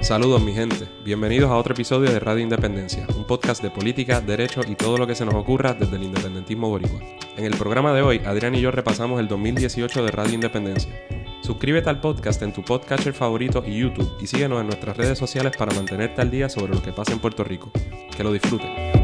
Saludos mi gente, bienvenidos a otro episodio de Radio Independencia, un podcast de política, derecho y todo lo que se nos ocurra desde el independentismo boricua. En el programa de hoy, Adrián y yo repasamos el 2018 de Radio Independencia. Suscríbete al podcast en tu podcatcher favorito y YouTube y síguenos en nuestras redes sociales para mantenerte al día sobre lo que pasa en Puerto Rico. Que lo disfruten.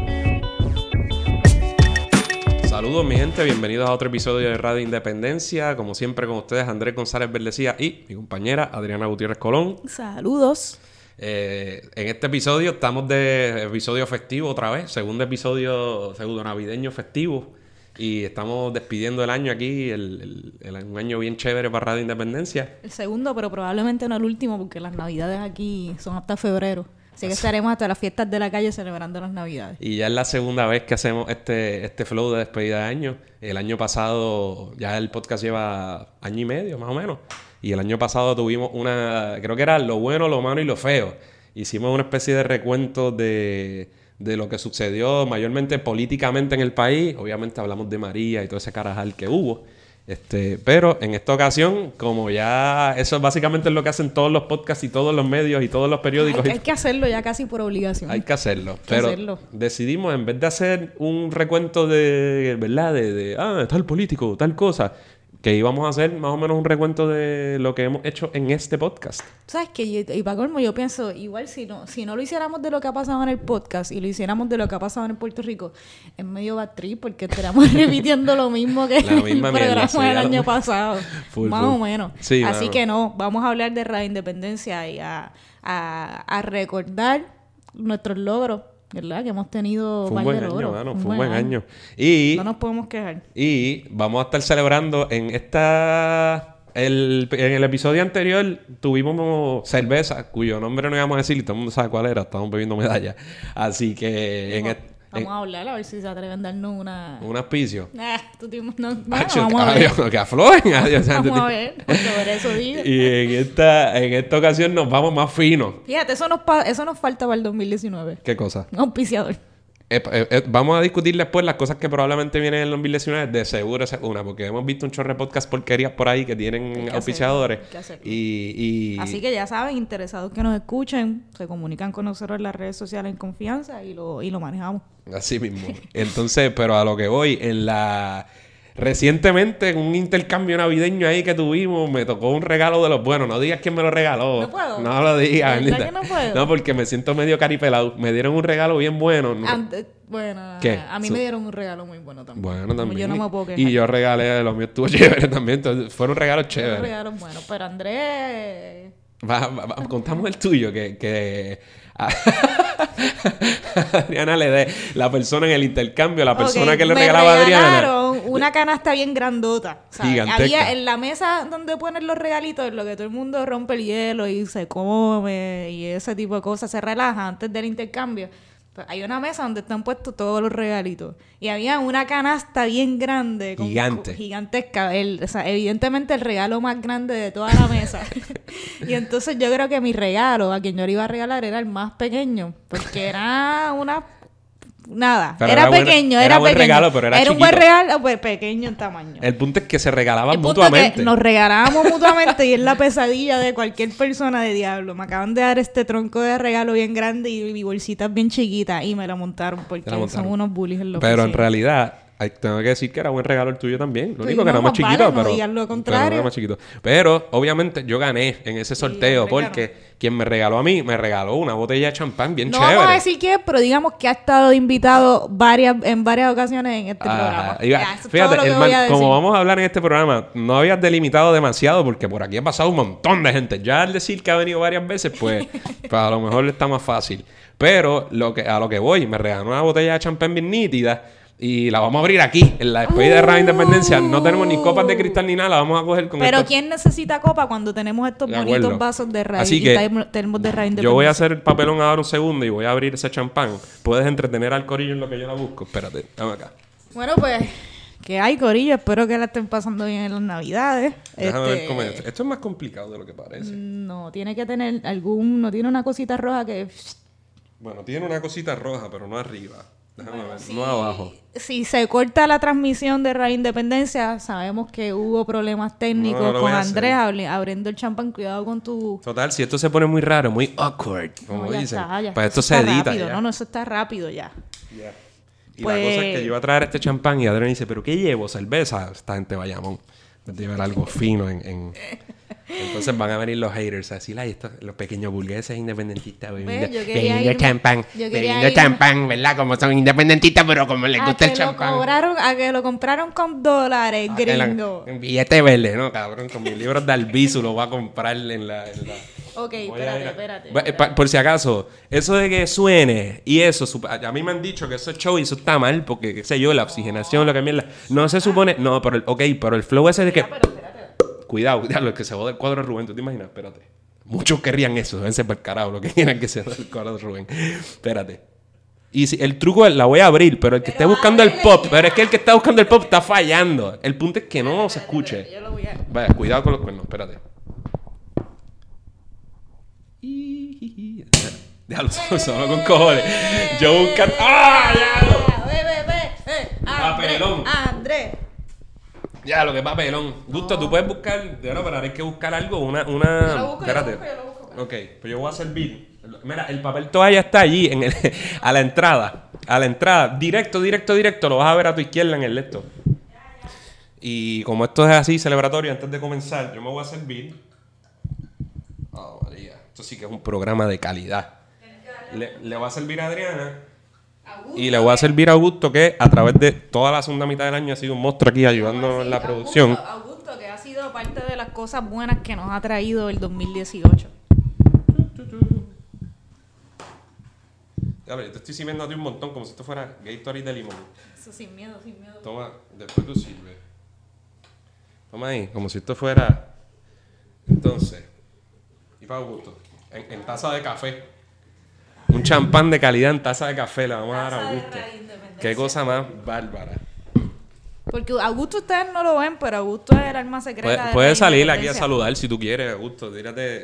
Saludos mi gente, bienvenidos a otro episodio de Radio Independencia. Como siempre con ustedes Andrés González Verdecía y mi compañera Adriana Gutiérrez Colón. Saludos. Eh, en este episodio estamos de episodio festivo otra vez, segundo episodio segundo navideño festivo. Y estamos despidiendo el año aquí, el, el- un año bien chévere para Radio Independencia. El segundo, pero probablemente no el último, porque las navidades aquí son hasta febrero. Así que estaremos hasta las fiestas de la calle celebrando las navidades. Y ya es la segunda vez que hacemos este, este flow de despedida de año. El año pasado, ya el podcast lleva año y medio más o menos. Y el año pasado tuvimos una, creo que era lo bueno, lo malo y lo feo. Hicimos una especie de recuento de, de lo que sucedió mayormente políticamente en el país. Obviamente hablamos de María y todo ese carajal que hubo. Este, pero en esta ocasión, como ya eso básicamente es lo que hacen todos los podcasts y todos los medios y todos los periódicos. Hay, hay que hacerlo ya casi por obligación. Hay que hacerlo. que pero hacerlo. decidimos, en vez de hacer un recuento de, ¿verdad? De, de, ah, tal político, tal cosa, que íbamos a hacer más o menos un recuento de lo que hemos hecho en este podcast. ¿Sabes qué? Y, y para colmo, yo pienso, igual si no, si no lo hiciéramos de lo que ha pasado en el podcast y lo hiciéramos de lo que ha pasado en Puerto Rico, es medio bad trip porque estaríamos repitiendo lo mismo que el mierda, programa sí, del año pasado. Full, más full. o menos. Sí, Así mano. que no, vamos a hablar de Radio Independencia y a, a, a recordar nuestros logros, ¿verdad? Que hemos tenido Fue un buen año, mano, fue un buen año. Y, No nos podemos quejar. y vamos a estar celebrando en esta... El, en el episodio anterior tuvimos cerveza, cuyo nombre no íbamos a decir y todo el mundo sabe cuál era. Estábamos bebiendo medalla. Así que en, en Vamos a hablar a ver si se atreven a darnos una... un auspicio. Ah, tú no, no, Acho, vamos a ver. adiós, que aflojen. adiós. Vamos a ver, eso digo. Y en esta, en esta ocasión nos vamos más finos. Fíjate, eso nos, pa- eso nos falta para el 2019. ¿Qué cosa? Un auspiciador. Eh, eh, eh, vamos a discutir después las cosas que probablemente vienen en el 2019. De seguro esa es una, porque hemos visto un chorro de podcast porquerías por ahí que tienen auspiciadores. Y, y Así que ya saben, interesados que nos escuchen, se comunican con nosotros en las redes sociales en confianza y lo, y lo manejamos. Así mismo. Entonces, pero a lo que voy, en la... Recientemente, en un intercambio navideño ahí que tuvimos, me tocó un regalo de los buenos. No digas quién me lo regaló. ¿No puedo? No lo digas. ¿Verdad bendita. que no puedo? No, porque me siento medio caripelado. Me dieron un regalo bien bueno. No- bueno, ¿Qué? a mí me dieron un regalo muy bueno también. Bueno, también. Yo no me puedo quejar. Y yo regalé, lo mío estuvo chévere también. Entonces, fueron regalos chéveres. regalo bueno, pero Andrés... Va- va- va- contamos el tuyo, que, que a Adriana le dé la persona en el intercambio, la persona que le me regalaba a Adriana. una canasta bien grandota. Gigantesca. Había en la mesa donde ponen los regalitos, en lo que todo el mundo rompe el hielo y se come y ese tipo de cosas, se relaja antes del intercambio. Pues hay una mesa donde están puestos todos los regalitos. Y había una canasta bien grande. con- Gigante. con- gigantesca. El- o sea, evidentemente el regalo más grande de toda la mesa. y entonces yo creo que mi regalo, a quien yo le iba a regalar, era el más pequeño. Porque era una... Nada. Pero era, era buen- pequeño, era era, buen pequeño. regalo, pero era un buen regalo, pues pequeño en tamaño. El punto es que se regalaban El punto es mutuamente. que nos regalábamos mutuamente y es la pesadilla de cualquier persona de diablo. Me acaban de dar este tronco de regalo bien grande y mi bolsita es bien chiquita y me la montaron porque Te la montaron. son unos bullies en la Pero en realidad, tengo que decir que era buen regalo el tuyo también. Lo único que no, era más vale, chiquito, no pero. digas lo contrario. era más chiquito. Pero, obviamente, yo gané en ese sorteo porque quien me regaló a mí me regaló una botella de champán bien No chévere. vamos a decir qué, pero digamos que ha estado invitado varias, en varias ocasiones en este Ah, programa. iba- Ya, eso es todo fíjate, lo que el voy man- a decir. como vamos a hablar en este programa, no habías delimitado demasiado porque por aquí ha pasado un montón de gente. Ya al decir que ha venido varias veces, pues, pues a lo mejor está más fácil. Pero lo que, a lo que voy, me regaló una botella de champán bien nítida y la vamos a abrir aquí, en la despedida de Radio Independencia. No tenemos ni copas de cristal ni nada, la vamos a coger con Pero esta- ¿quién necesita copa cuando tenemos estos De bonitos acuerdo. vasos de Así que termos de raíz Yo voy a hacer el papelón ahora un segundo y voy a abrir ese champán. Puedes entretener al corillo en lo que yo la busco. Espérate, dame acá. Bueno, pues, que hay, Corillo. Espero que la estén pasando bien en las Navidades. Déjame Este, ver cómo es. Esto es más complicado de lo que parece. No, tiene que tener algún... No tiene una cosita roja que... Bueno, tiene una cosita roja, pero no arriba. Déjame ver, Si- no abajo. Si se corta la transmisión de Radio Independencia, sabemos que hubo problemas técnicos No, no lo con. Andrés abri- abriendo el champán. Cuidado con tu... Total, si esto se pone muy raro, muy awkward, como No, ya dicen, está, ya. pues esto se edita rápido. ya. No, no, eso está rápido ya. Y Pues- la cosa es que yo iba a traer este champán y Adrián dice, ¿pero qué llevo? ¿Cerveza? Esta gente Bayamón. De llevar algo fino en, en- Entonces van a venir los haters a decir, ay, estos, los pequeños burgueses independentistas bebiendo, champán, bebiendo champán, ¿verdad? Como son independentistas, pero como les gusta el champán. a que lo compraron con dólares, en la- gringo. En billete verde, ¿no, cabrón? Con mis libros de Albizu lo voy a comprar en la... en la- Ok, a espérate, espérate. Eh, Por si acaso, eso de que suene y eso, a mí me han dicho que eso es show y eso está mal porque, qué sé yo, la oxigenación, lo que mierda. No se supone, no, pero el, ok, pero el flow ese de que. Cuidado, el que se joda el cuadro de Rubén, ¿tú te imaginas? Espérate. Muchos querrían eso, deben ser por carajo lo que quieran que se joda el cuadro de Rubén. Espérate. Y si, el truco la voy a abrir, pero el que esté buscando el pop, pero es que el que está buscando el pop está fallando. El punto es que no se escuche. Yo lo voy a... Vaya, cuidado con los cuernos, espérate. Déjalo solo, solo con cojones. Yo buscando. ¡Ah! Ya Ve, ve, ve. Eh, Andrés, Papelón. Andrés. Ya, lo que papelón. Gusto, tú puedes buscar. De verdad, pero ahora hay que buscar algo. Una. Yo una... lo busco, yo espérate. lo busco, yo lo busco. Ok, pues yo voy a servir. Mira, el papel toalla está allí, en el, a la entrada. A la entrada. Directo, directo, directo. Lo vas a ver a tu izquierda en el lecto. Y como esto es así, celebratorio, antes de comenzar, yo me voy a servir. Oh, María. Esto sí que es un programa de calidad. Le, le voy a servir a Adriana. Y le voy a servir a Augusto, que a través de toda la segunda mitad del año ha sido un monstruo aquí ayudándonos en la Augusto, producción. Augusto, que ha sido parte de las cosas buenas que nos ha traído el 2018. Ya ves, te estoy sirviendo a ti un montón como si esto fuera Gatorade de limón. Eso sin miedo, sin miedo. Toma, después tú sirves. Toma ahí, como si esto fuera. Entonces, y para Augusto, en, en taza de café. Un champán de calidad en taza de café le vamos a dar a Augusto. Qué cosa más bárbara. Porque Augusto ustedes no lo ven, pero Augusto es el alma secreta. Puedes, de puedes Radio salir aquí a saludar si tú quieres, Augusto. Tírate.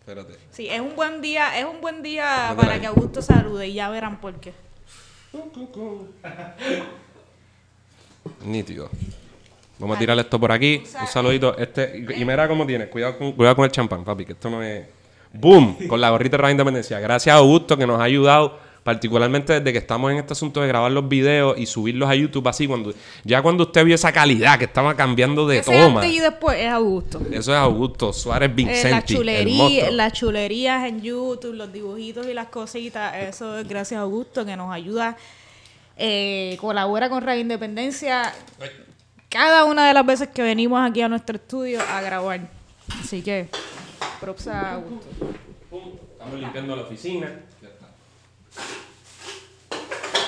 Espérate. Sí, es un buen día, es un buen día para ahí. que Augusto salude y ya verán por qué. Nítido. Vamos a tirar esto por aquí. Un saludito. Este, y y mira cómo tienes. Cuidado con, cuidado con el champán, papi, que esto no es. ¡Boom! Con la gorrita de Radio Independencia. Gracias a Augusto que nos ha ayudado, particularmente desde que estamos en este asunto de grabar los videos y subirlos a YouTube así. cuando Ya cuando usted vio esa calidad que estaba cambiando de Ese toma. antes y después es Augusto. Eso es Augusto Suárez Eh, Vincenti. la el chulería, las chulerías en YouTube, los dibujitos y las cositas, eso es gracias a Augusto que nos ayuda, eh, colabora con Radio Independencia cada una de las veces que venimos aquí a nuestro estudio a grabar. Así que, props a Augusto. Estamos limpiando la oficina. Ya está.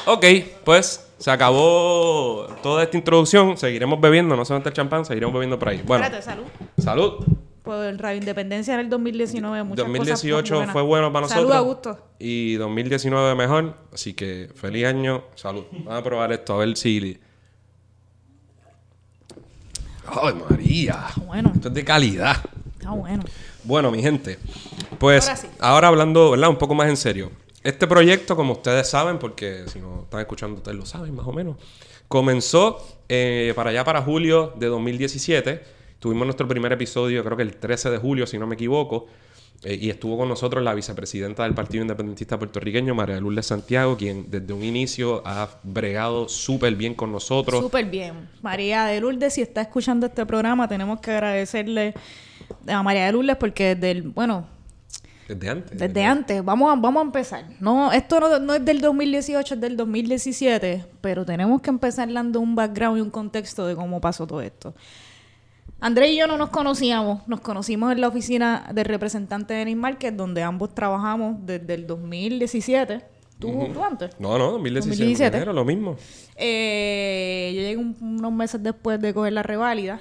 Ok, pues se acabó toda esta introducción. Seguiremos bebiendo, no solamente el champán, seguiremos bebiendo por ahí. Bueno, Espérate, salud. salud. Por Radio Independencia en el 2019, muchas 2018 cosas fue bueno para nosotros. Salud, Augusto. Y 2019 mejor. Así que feliz año, salud. Vamos a probar esto, a ver si. ¡Ay, María! Está bueno, Esto es de calidad. está bueno. Bueno, mi gente, pues Ahora sí. ahora hablando, ¿verdad? Un poco más en serio. Este proyecto, como ustedes saben, porque si no están escuchando, ustedes lo saben más o menos, comenzó eh, para allá, para julio de 2017. Tuvimos nuestro primer episodio, creo que el 13 de julio, si no me equivoco. eh, y estuvo con nosotros la vicepresidenta del Partido Independentista Puertorriqueño, María Lourdes Santiago, quien desde un inicio ha bregado súper bien con nosotros. Súper bien. María de Lourdes, si está escuchando este programa, tenemos que agradecerle a María de Lourdes porque desde el, bueno, Desde antes. desde antes, vamos a, vamos a empezar. No, esto no, no es del 2018, es del 2017, pero tenemos que empezar dando un background y un contexto de cómo pasó todo esto. Andrés y yo no nos conocíamos, nos conocimos en la oficina del representante de Market, donde ambos trabajamos desde el 2017. ¿Tú, tú antes? No, no, 2017. 2017. Era lo mismo. Eh, yo llegué un- unos meses después de coger la reválida.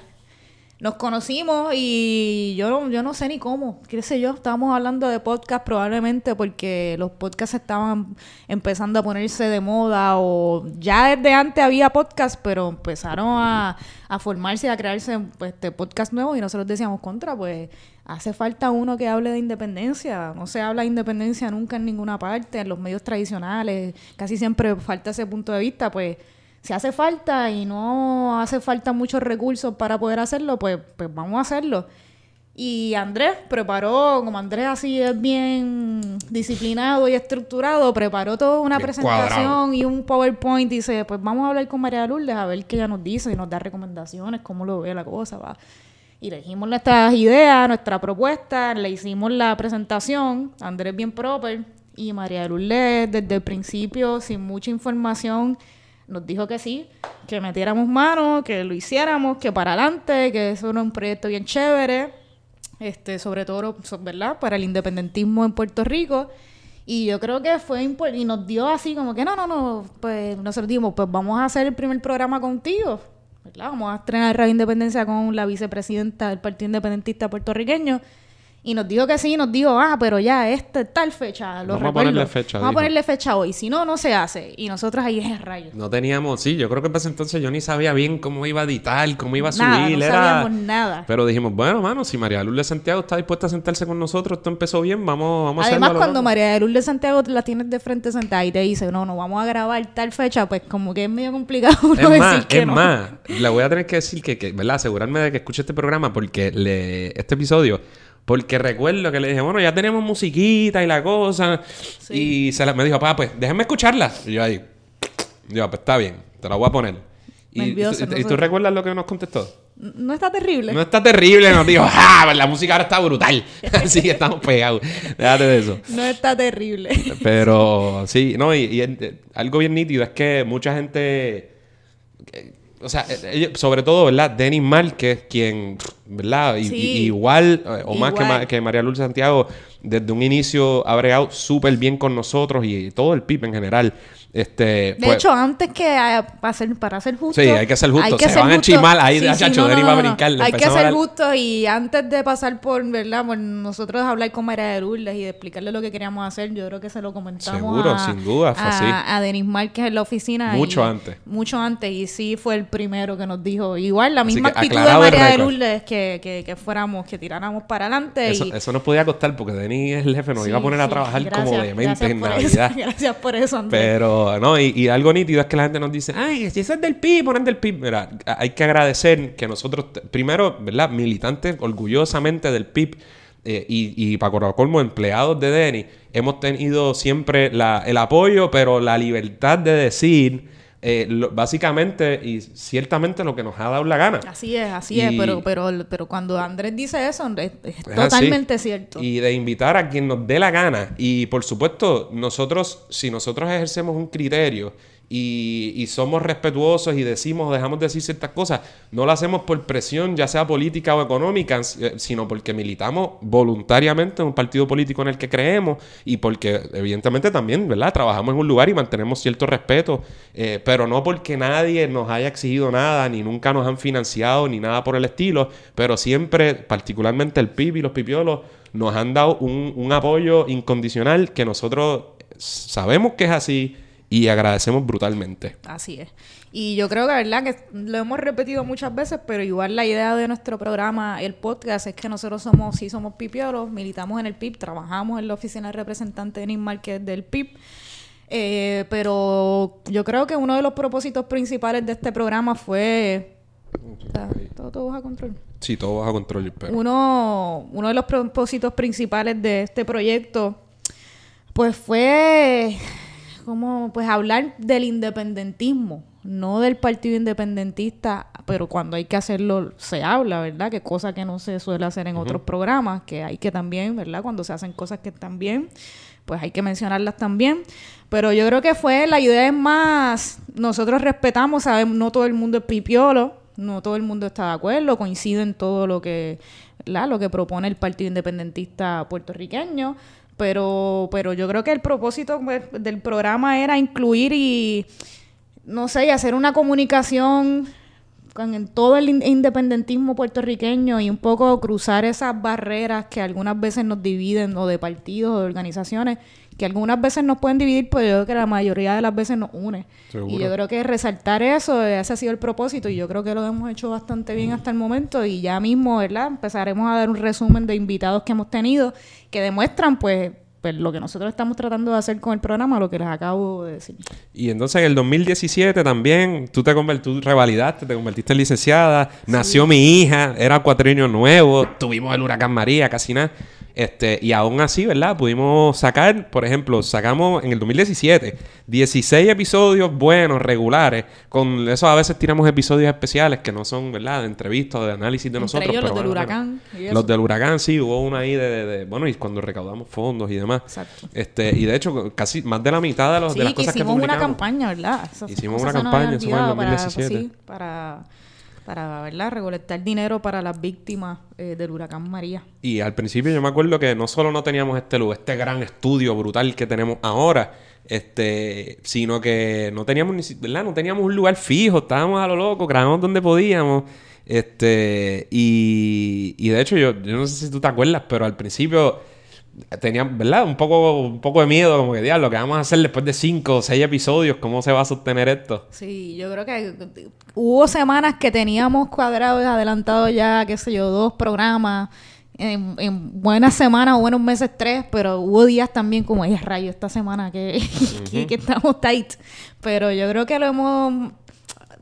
Nos conocimos y yo, no- yo no sé ni cómo, qué sé yo, estábamos hablando de podcast probablemente porque los podcasts estaban empezando a ponerse de moda o ya desde antes había podcast, pero empezaron a, a formarse y a crearse pues, este podcast nuevo y nosotros decíamos contra, pues hace falta uno que hable de independencia, no se habla de independencia nunca en ninguna parte, en los medios tradicionales, casi siempre falta ese punto de vista, pues si hace falta y no hace falta muchos recursos para poder hacerlo, pues, pues vamos a hacerlo. Y Andrés preparó, como Andrés así es bien disciplinado y estructurado, preparó toda una Bien presentación cuadrado. y un PowerPoint y dice, pues vamos a hablar con María Lourdes a ver qué ella nos dice y nos da recomendaciones, cómo lo ve la cosa, va. Y le dijimos nuestras ideas, nuestra propuesta, le hicimos la presentación, Andrés bien proper, y María Lourdes desde el principio, sin mucha información, nos dijo que sí, que metiéramos mano, que lo hiciéramos, que para adelante, que eso era un proyecto bien chévere, este, sobre todo, ¿verdad? Para el independentismo en Puerto Rico. Y yo creo que fue impor- y nos dio así como que no, no, no, pues nosotros dijimos, pues vamos a hacer el primer programa contigo, ¿verdad? Vamos a estrenar Radio Independencia con la vicepresidenta del Partido Independentista puertorriqueño. Y nos dijo que sí, nos dijo, ah, pero ya, este tal fecha, lo Vamos a recuerdo. ponerle fecha, Vamos a ponerle fecha hoy, si no, no se hace. Y nosotros ahí es rayos. No teníamos, sí, yo creo que para ese entonces yo ni sabía bien cómo iba a editar, cómo iba a subir. Nada, no era... sabíamos nada. Pero dijimos, bueno, mano, si María Lourdes Santiago está dispuesta a sentarse con nosotros, esto empezó bien, vamos, vamos a hacerlo. Además, a lo cuando. María de Lourdes Santiago la tienes de frente sentada y te dice, no, no, vamos a grabar tal fecha, pues como que es medio complicado uno Es decir más, que es no. más, le voy a tener que decir que, que, ¿verdad? Asegurarme de que escuche este programa porque le, este episodio, porque recuerdo que le dije, bueno, ya tenemos musiquita y la cosa. Y se la, me dijo, papá, pues déjame escucharla. Y yo ahí, yo, pues está bien, te la voy a poner. Y, Nervioso, y- no y tú recuerdas lo que nos contestó? No está terrible. No está terrible, nos dijo, ¡ah! La música ahora está brutal. Así que estamos pegados. Déjate de eso. No está terrible. Pero sí, no, y, y, eh, algo bien nítido es que mucha gente, eh, o sea, eh, ellos- sobre todo, ¿verdad? Denis Márquez, quien, ¿verdad? Sí. igual, eh, o más que, Igual. Ma- que María Lourdes Santiago, desde un inicio ha bregado súper bien con nosotros y todo el PIB en general. Este, De pues, hecho, antes que eh, para ser, para ser justo. Sí, hay que ser justo. que Se ser van a enchimar ahí, chacho, Denis va a brincar, Hay que ser justo y antes de pasar por, ¿verdad? Por nosotros hablar con María de Lourdes y de explicarle lo que queríamos hacer, yo creo que se lo comentamos Seguro, a, sin duda, fue a, así. a Denis Márquez en la oficina. Mucho y- antes. Mucho antes. Y sí fue el primero que nos dijo. Igual, la misma actitud de María de. Lourdes que, que, que fuéramos, que tiráramos para adelante. eso, y, eso nos podía costar porque Denis es el jefe, nos Sí, iba a poner a sí, trabajar como gracias, demente gracias en Navidad. Eso, gracias por eso, Andrés. Pero, y, algo nítido es que la gente nos dice, ay, si eso es del PIB, ponen del PIB. Mira, hay que agradecer que nosotros, primero, ¿verdad? Militantes orgullosamente del PIB eh, y, y para colmo, empleados de DENI, hemos tenido siempre la- el apoyo, pero la libertad de decir eh, lo- básicamente y ciertamente lo que nos ha dado la gana. Así es, así Y- es, pero, pero, pero cuando Andrés dice eso, es, es totalmente así. cierto. Y de invitar a quien nos dé la gana. Y por supuesto, nosotros, si nosotros ejercemos un criterio y, somos respetuosos y decimos, dejamos de decir ciertas cosas, no lo hacemos por presión, ya sea política o económica, eh, sino porque militamos voluntariamente en un partido político en el que creemos y porque evidentemente también, ¿verdad? Trabajamos en un lugar y mantenemos cierto respeto, eh, pero no porque nadie nos haya exigido nada, ni nunca nos han financiado, ni nada por el estilo, pero siempre, particularmente el PIB y los pipiolos, nos han dado un apoyo incondicional que nosotros sabemos que es así y agradecemos brutalmente. Así es. Y yo creo que, verdad, que lo hemos repetido muchas veces, pero igual la idea de nuestro programa, el podcast, es que nosotros somos, sí somos pipiolos, militamos en el PIB, trabajamos en la oficina de representante de Nismar, que es del PIB. Eh, pero yo creo que uno de los propósitos principales de este programa fue... Todo, todo bajo control. Sí, todo bajo control, pero... Uno, uno de los propósitos principales de este proyecto, pues fue como pues hablar del independentismo, no del partido independentista, pero cuando hay que hacerlo se habla, ¿verdad? Que cosa que no se suele hacer en otros programas, que hay que también, ¿verdad? Cuando se hacen cosas que están bien, pues hay que mencionarlas también. Pero yo creo que fue, la idea es más, nosotros respetamos, sabemos, no todo el mundo es pipiolo, no todo el mundo está de acuerdo, coincide en todo lo que, ¿verdad? lo que propone el Partido Independentista puertorriqueño, pero, pero yo creo que el propósito pues, del programa era incluir y, no sé, y hacer una comunicación con el- todo el in- independentismo puertorriqueño y un poco cruzar esas barreras que algunas veces nos dividen o de partidos o de organizaciones que algunas veces nos pueden dividir, pero yo creo que la mayoría de las veces nos une. Seguro. Y yo creo que resaltar eso, ese ha sido el propósito y yo creo que lo hemos hecho bastante bien hasta el momento y ya mismo, ¿verdad? Empezaremos a dar un resumen de invitados que hemos tenido que demuestran pues, pues lo que nosotros estamos tratando de hacer con el programa, lo que les acabo de decir. Y entonces en el 2017 también tú te convertiste, tú revalidaste, te convertiste en licenciada, nació mi hija, era cuatrienio nuevo, tuvimos el huracán María, casi nada. Este, y aún así, ¿verdad? Pudimos sacar, por ejemplo, sacamos en el 2017 16 episodios buenos, regulares. Con eso a veces tiramos episodios especiales que no son, ¿verdad? De entrevistas de análisis de Entre nosotros. ellos pero los del huracán. Los del huracán, sí, hubo uno ahí de, de- de- bueno, y cuando recaudamos fondos y demás. Exacto. Este, y de hecho, casi más de la mitad de, los, de las Sí, que cosas que hicimos una campaña, ¿verdad? Esas Hicimos una campaña, eso fue en el olvidado para, 2017. sí, para, para, ¿verdad? Recolectar dinero para las víctimas eh, del huracán María. Y al principio yo me acuerdo que no solo no teníamos este lugar, este gran estudio brutal que tenemos ahora, este, sino que no teníamos ni ¿verdad? No teníamos un lugar fijo, estábamos a lo loco, grabamos donde podíamos. Este, y, y de hecho yo, yo no sé si tú te acuerdas, pero al principio tenía, ¿verdad? Un poco, un poco de miedo, como que diablo, ¿qué vamos a hacer después de cinco o seis episodios? ¿Cómo se va a sostener esto? Sí, yo creo que hubo semanas que teníamos cuadrados, adelantados ya, qué sé yo, dos programas. En, en buenas semanas o buenos meses tres, pero hubo días también como, es rayo, esta semana que, que, que estamos tight. Pero yo creo que lo hemos...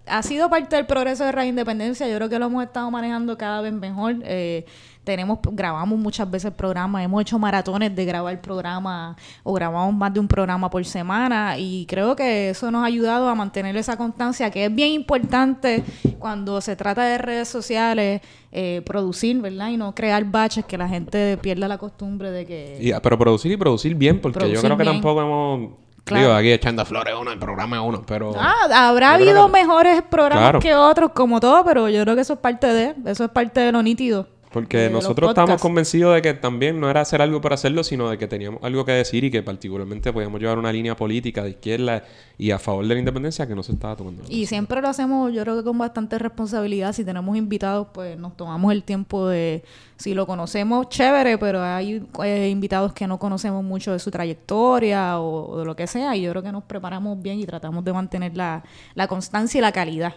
Ha sido parte del progreso de Radio Independencia. Yo creo que lo hemos estado manejando cada vez mejor. Eh, tenemos grabamos muchas veces programas, hemos hecho maratones de grabar programa o grabamos más de un programa por semana y creo que eso nos ha ayudado a mantener esa constancia que es bien importante cuando se trata de redes sociales eh, producir, ¿verdad? Y no crear baches que la gente pierda la costumbre de que pero producir y producir bien, porque yo creo que bien. tampoco hemos... Claro. Digo, aquí echando flores uno, el programa uno, pero... Ah, habrá habido que- mejores programas Claro. que otros, como todo, pero yo creo que eso es parte de, eso es parte de lo nítido. Porque nosotros estábamos convencidos de que también no era hacer algo por hacerlo, sino de que teníamos algo que decir y que particularmente podíamos llevar una línea política de izquierda y a favor de la independencia que no se estaba tomando. Y siempre lo hacemos, yo creo que con bastante responsabilidad. Si tenemos invitados, pues nos tomamos el tiempo de, si lo conocemos, chévere, pero hay eh, invitados que no conocemos mucho de su trayectoria o, o de lo que sea. Y yo creo que nos preparamos bien y tratamos de mantener la, la constancia y la calidad.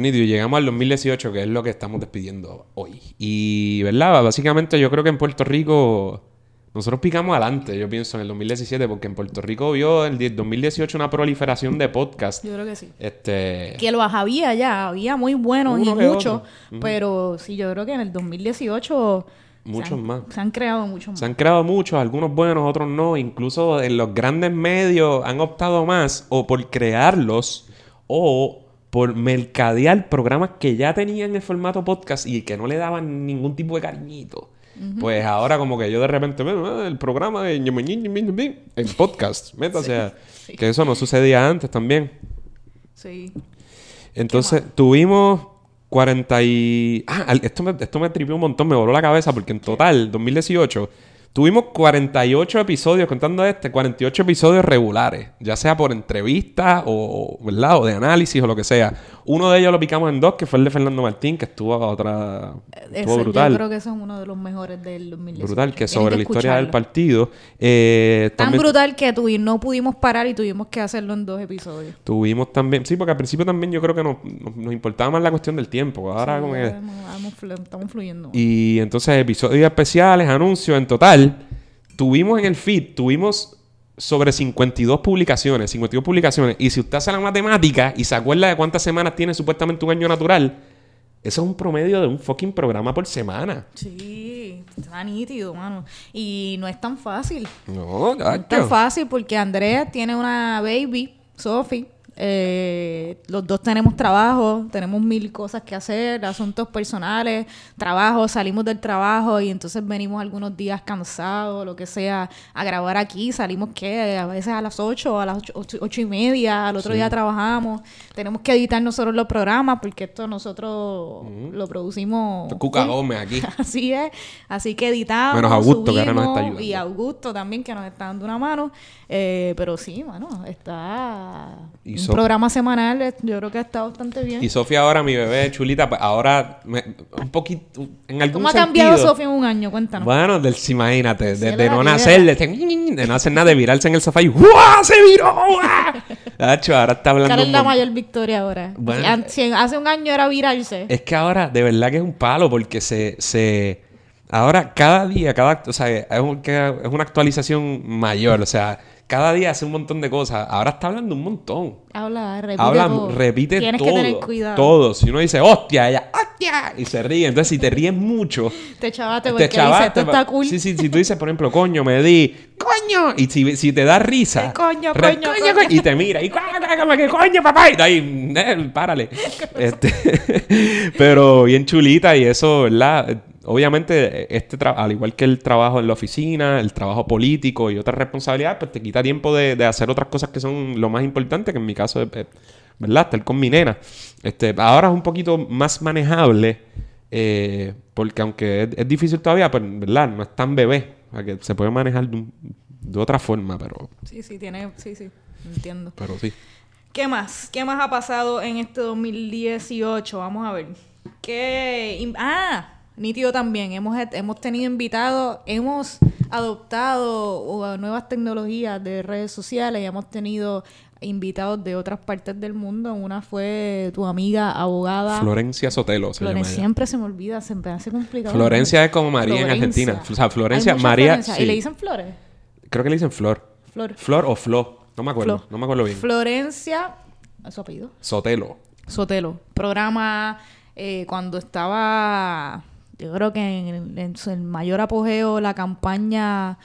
Nítido, y llegamos al 2018, que es lo que estamos despidiendo hoy. Y, ¿verdad? Básicamente yo creo que en Puerto Rico nosotros picamos adelante, yo pienso, en el 2017, porque en Puerto Rico vio el die- 2018 una proliferación de podcasts. Yo creo que sí. Este... Que los había ya, había muy buenos y Uno muchos, pero sí, yo creo que en el 2018 se Muchos han- más. Se han creado muchos más. Se han creado muchos, algunos buenos, otros no. Incluso en los grandes medios han optado más o por crearlos o por mercadear programas que ya tenían el formato podcast y que no le daban ningún tipo de cariñito. Pues ahora como que yo de repente, "Bueno, el programa de ñe, ñe, ñe, ñe, ñe", en podcast, métase a- Que eso no sucedía antes también. Sí. Entonces, tuvimos 40 y... Ah, esto me, esto me tripió un montón, me voló la cabeza porque en total, 2018, tuvimos 48 episodios, contando este, 48 episodios regulares, ya sea por entrevistas o, ¿verdad? o de análisis o lo que sea. Uno de ellos lo picamos en dos, que fue el de Fernando Martín, que estuvo a otra... Estuvo Eso, brutal. Yo creo que son uno de los mejores del 2018. Brutal, que sobre la historia del partido. Eh, Tan también brutal que tuvi- no pudimos parar y tuvimos que hacerlo en dos episodios. Tuvimos también... Sí, porque al principio también yo creo que nos, nos, nos importaba más la cuestión del tiempo. Ahora Sí, como que... estamos fluyendo. Y entonces episodios especiales, anuncios, en total, tuvimos en el feed, tuvimos sobre 52 publicaciones, 52 publicaciones. Y si usted hace la matemática y se acuerda de cuántas semanas tiene supuestamente un año natural, eso es un promedio de un fucking programa por semana. Sí, está nítido, mano. Y no es tan fácil. No, No es tan gacho. fácil porque Andrea tiene una baby, Sophie. Eh, los dos tenemos trabajo, tenemos mil cosas que hacer, asuntos personales, trabajo, salimos del trabajo y entonces venimos algunos días cansados, lo que sea, a grabar aquí. Salimos que a veces a las 8, a las ocho, ocho- ocho y media, al otro Sí. día trabajamos. Tenemos que editar nosotros los programas porque esto nosotros lo producimos. Cuca. Gómez aquí. Así es. Así que editamos. Menos Augusto, que ahora nos está ayudando. Y Augusto también, que nos está dando una mano. Eh, pero sí, mano, está Y. So- programa semanal, eh, yo creo que está bastante bien. Y Sofía ahora, mi bebé chulita, pues ahora me- un poquito, en algún ¿Cómo ha cambiado Sofía en un año? Cuéntanos. Bueno, del, imagínate, de, de no nacer, de, de no hacer nada, de virarse en el sofá y ¡guau! ¡Se viró! Tacho, ahora está hablando ¿Cuál es la mayor victoria ahora? Bueno. Si hace un año era virarse. Es que ahora, de verdad que es un palo, porque se... se ahora, cada día, cada... O sea, es, un- es una actualización mayor, o sea, cada día hace un montón de cosas. Ahora está hablando un montón. Habla, repite Habla, todo. repite Tienes todo. que tener cuidado. Todo. Si uno dice, hostia, ella, hostia, y se ríe. Entonces, si te ríes mucho, Te chavaste te porque dice, chavaste. esto está cool. Sí, sí, si tú dices, por ejemplo, coño, me di, coño, y si, si te da risa, coño, re- coño, coño. y te mira, y "Cágame, que coño, papá, y ahí, eh, párale. Este, pero bien chulita, y eso, ¿verdad? Obviamente, este tra- al igual que el trabajo en la oficina, el trabajo político y otras responsabilidades, pues te quita tiempo de, de hacer otras cosas que son lo más importante, que en mi caso es, es, ¿verdad? Estar con mi nena. Este, ahora es un poquito más manejable, eh, porque aunque es, es difícil todavía, pues, ¿verdad? No es tan bebé, o sea, que se puede manejar de, un- de otra forma, pero, Sí, sí, tiene, sí, sí, entiendo. pero sí. ¿Qué más? ¿Qué más ha pasado en este 2018? Vamos a ver. ¿Qué? Ah, nítido también. Hemos, hemos tenido invitados, hemos adoptado nuevas tecnologías de redes sociales y hemos tenido invitados de otras partes del mundo. Una fue tu amiga abogada. Florencia Sotelo se llama Florencia. ella. Siempre se me olvida, se me hace complicado. Florencia es como María en. Argentina. O sea, Florencia, María. Sí. ¿Y le dicen Flores? Creo que le dicen Flor. Flor. Flor o Flo. No me acuerdo. Flo. No me acuerdo bien. Florencia, ¿es su apellido? Sotelo. Sotelo. Programa eh, cuando estaba, yo creo que en, en su mayor apogeo la campaña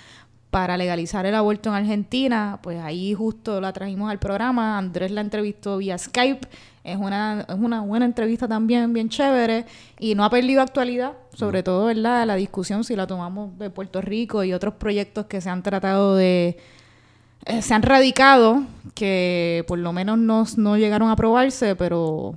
para legalizar el aborto en Argentina, pues ahí justo la trajimos al programa. Andrés la entrevistó vía Skype. Es una, es una buena entrevista también, bien chévere. Y no ha perdido actualidad, sobre todo, ¿verdad? La discusión si la tomamos de Puerto Rico y otros proyectos que se han tratado de, eh, se han radicado, que por lo menos no, no llegaron a aprobarse, pero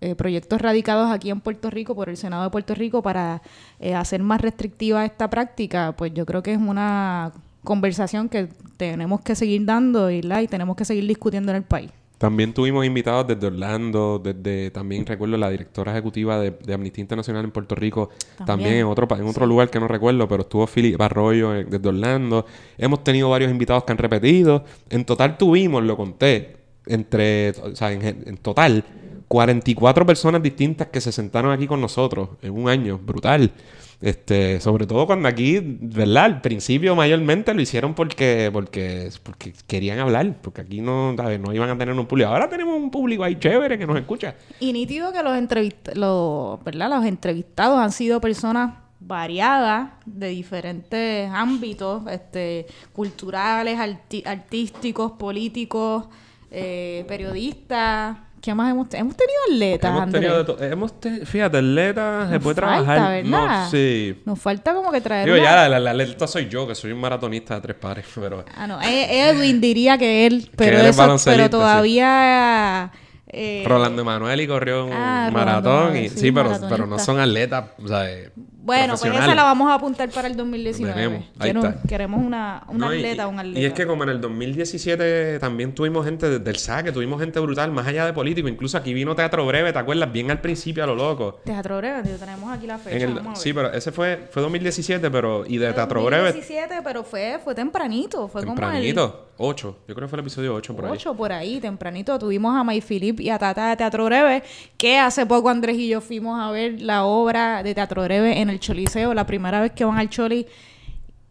eh, proyectos radicados aquí en Puerto Rico por el Senado de Puerto Rico para eh, hacer más restrictiva esta práctica, pues yo creo que es una conversación que tenemos que seguir dando y, tenemos que seguir discutiendo en el país. También tuvimos invitados desde Orlando, desde también recuerdo la directora ejecutiva de, de Amnistía Internacional en Puerto Rico, también, También. en otro en otro lugar que no recuerdo, pero estuvo Philip Arroyo eh, desde Orlando. Hemos tenido varios invitados que han repetido. En total tuvimos, lo conté, entre, o sea, en total 44 personas distintas que se sentaron aquí con nosotros en un año, brutal. Este, sobre todo cuando aquí, ¿verdad? Al principio mayormente lo hicieron porque, porque, porque querían hablar, porque aquí no, ¿sabes? no iban a tener un público. Ahora tenemos un público ahí chévere que nos escucha. Y nítido que los, entrevist los, ¿verdad? los entrevistados han sido personas variadas de diferentes ámbitos, este, culturales, artísticos, políticos, eh, periodistas. ¿Qué más hemos tenido? Hemos tenido atletas, hemos tenido de hemos te- fíjate, atleta se puede falta, trabajar. ¿verdad? No, sí. Nos falta como que traer Digo, ya, la, la atleta soy yo, que soy un maratonista de tres pares, pero... Ah, no. E- Edwin diría que él, pero, eso, baloncelista, pero todavía... eh, Rolando Emanuel y corrió un Ah, Rolando maratón. Y, sí, sí, pero, pero no son atletas, o sea, eh, Bueno, pues esa la vamos a apuntar para el 2019. Tenemos, ahí Quiero- está. Queremos una, un No, y- atleta, un atleta. Y es que como en el 2017 también tuvimos gente de- del saque, tuvimos gente brutal, más allá de político. Incluso aquí vino Teatro Breve, ¿te acuerdas? Bien al principio a lo loco. Teatro Breve, tío, tenemos aquí la fecha. El- sí, pero ese fue, fue 2017, pero... Y de Teatro Breve, 2017, pero fue, fue tempranito. Fue tempranito. 8. Yo creo que fue el episodio 8 por ahí. el 8 por ahí, tempranito. Tuvimos a May Philip y a Tata de Teatro Breve, que hace poco Andrés y yo fuimos a ver la obra de Teatro Breve en el Choliseo, la primera vez que van al Choli.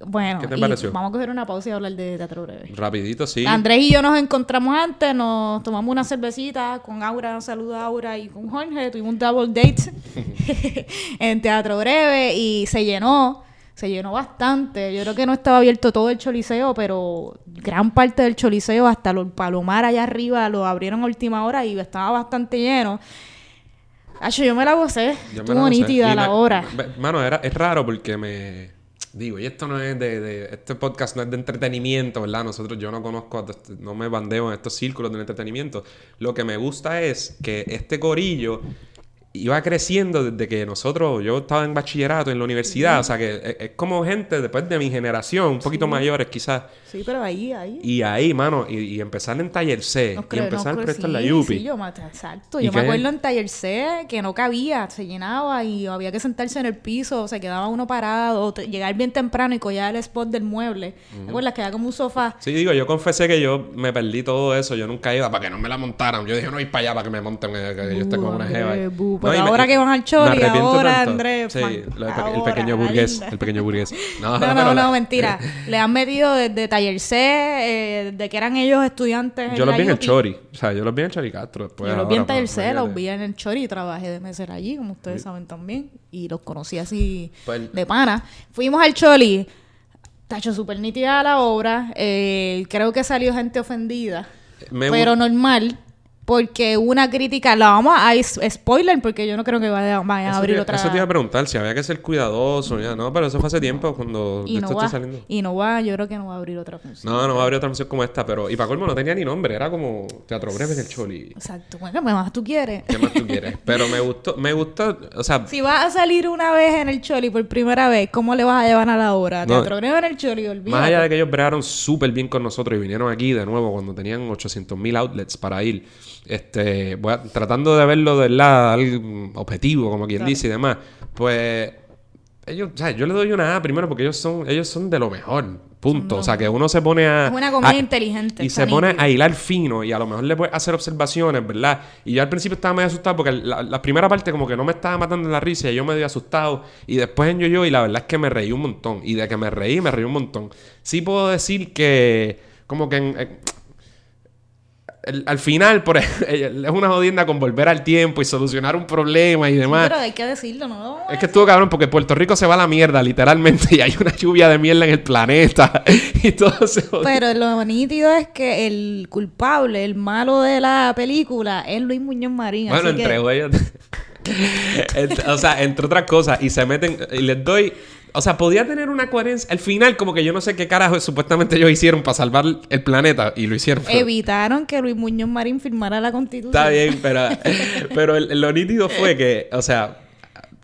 Bueno, ¿Qué te pareció? vamos a coger una pausa y hablar de Teatro Breve. Rapidito, sí. Andrés y yo nos encontramos antes, nos tomamos una cervecita con Aura, saluda a Aura y con Jorge, tuvimos un double date en Teatro Breve y se llenó, se llenó bastante. Yo creo que no estaba abierto todo el choliseo, pero gran parte del choliseo, hasta los Palomar allá arriba, lo abrieron a última hora y estaba bastante lleno. Hacho, yo me la gocé, Yo estuvo la nítida la hora. Mano, era, es raro porque me... Digo, y esto no es de, de- Este podcast no es de entretenimiento, ¿verdad? Nosotros, yo no conozco... No me bandeo en estos círculos de entretenimiento. Lo que me gusta es que este corillo... iba creciendo desde que nosotros, yo estaba en bachillerato en la universidad, o sea que es, es como gente después de mi generación, un poquito mayores quizás. Sí, pero ahí, ahí. Y ahí, mano, y, y empezar en taller C, y empezar nos a prestar cre- la sí, Yupi. Sí, yo me- exacto. ¿Y Yo me qué? acuerdo en Taller C que no cabía, se llenaba y había que sentarse en el piso, se quedaba uno parado, o te- llegar bien temprano y collar el spot del mueble. ¿Te acuerdas? Que era como un sofá. Sí, digo, yo confesé que yo me perdí todo eso. Yo nunca iba para que no me la montaran. Yo dije, no ir para allá para que me monten, eh, que yo esté con una jeva. Ahí". bu. No, me- ahora que van al Choli, ahora, tanto. Andrés, Sí, el pequeño burgués. El pequeño burgués. No, No, no, mentira. Le han metido desde Taller C, eh, de que eran ellos estudiantes. Yo los vi en el. Chori. O sea, yo los vi en Chori Castro. Después Yo los vi en Taller pues, C, los vi en el Chori y trabajé de mesera allí, como ustedes saben también. Y los conocí así Pues- de pana. Fuimos al Choli. Tacho, súper nítida la obra. eh, creo que salió gente ofendida. Me pero normal. Porque una crítica, la vamos a spoiler, porque yo no creo que vaya- vayan a abrir te, otra. eso te iba a preguntar si había que ser cuidadoso. Ya, no, pero eso fue hace tiempo cuando y, esto está saliendo. y no va, yo creo que no va a abrir otra función. No, no va a haber otra función como esta, pero... Y para colmo no tenía ni nombre, era como Teatro Breve del Choli. Exacto. Bueno, ¿qué más tú quieres? ¿Qué más tú quieres? Pero me gustó, me gustó, o sea... Si vas a salir una vez en el Choli por primera vez, ¿cómo le vas a llevar a la obra? No. Teatro Breve en el Choli, olvídate. Más allá de que ellos bregaron súper bien con nosotros y vinieron aquí de nuevo cuando tenían 800 mil outlets para ir, este, voy a- tratando de verlo de la algo objetivo, como quien Claro. dice y demás, pues ellos, o sea, yo le doy una A primero porque ellos son, ellos son de lo mejor, punto. O sea, que uno se pone a... Es una comedia a- inteligente, Y se pone a hilar fino y a lo mejor le puedes hacer observaciones, ¿verdad? Y yo al principio estaba medio asustado porque la, la primera parte como que no me estaba matando la risa y yo medio asustado. Y después en yo-yo y la verdad es que me reí un montón. Y de que me reí, me reí un montón. Sí puedo decir que como que en- en- el- al final por, es una jodienda con volver al tiempo y solucionar un problema y demás. Pero hay que decirlo, ¿no? Es que estuvo cabrón porque Puerto Rico se va a la mierda, literalmente, y hay una lluvia de mierda en el planeta y todo se jodió. Pero lo nítido es que el culpable, el malo de la película, es Luis Muñoz Marín. Bueno, así que- entre ellos. Ent- o sea, entre otras cosas, y se meten. Y les doy. O sea, podía tener una coherencia. Al final, como que yo no sé qué carajo supuestamente ellos hicieron para salvar el planeta. Y lo hicieron. pero- Evitaron que Luis Muñoz Marín firmara la constitución. Está bien, pero, pero el- lo nítido fue que, o sea,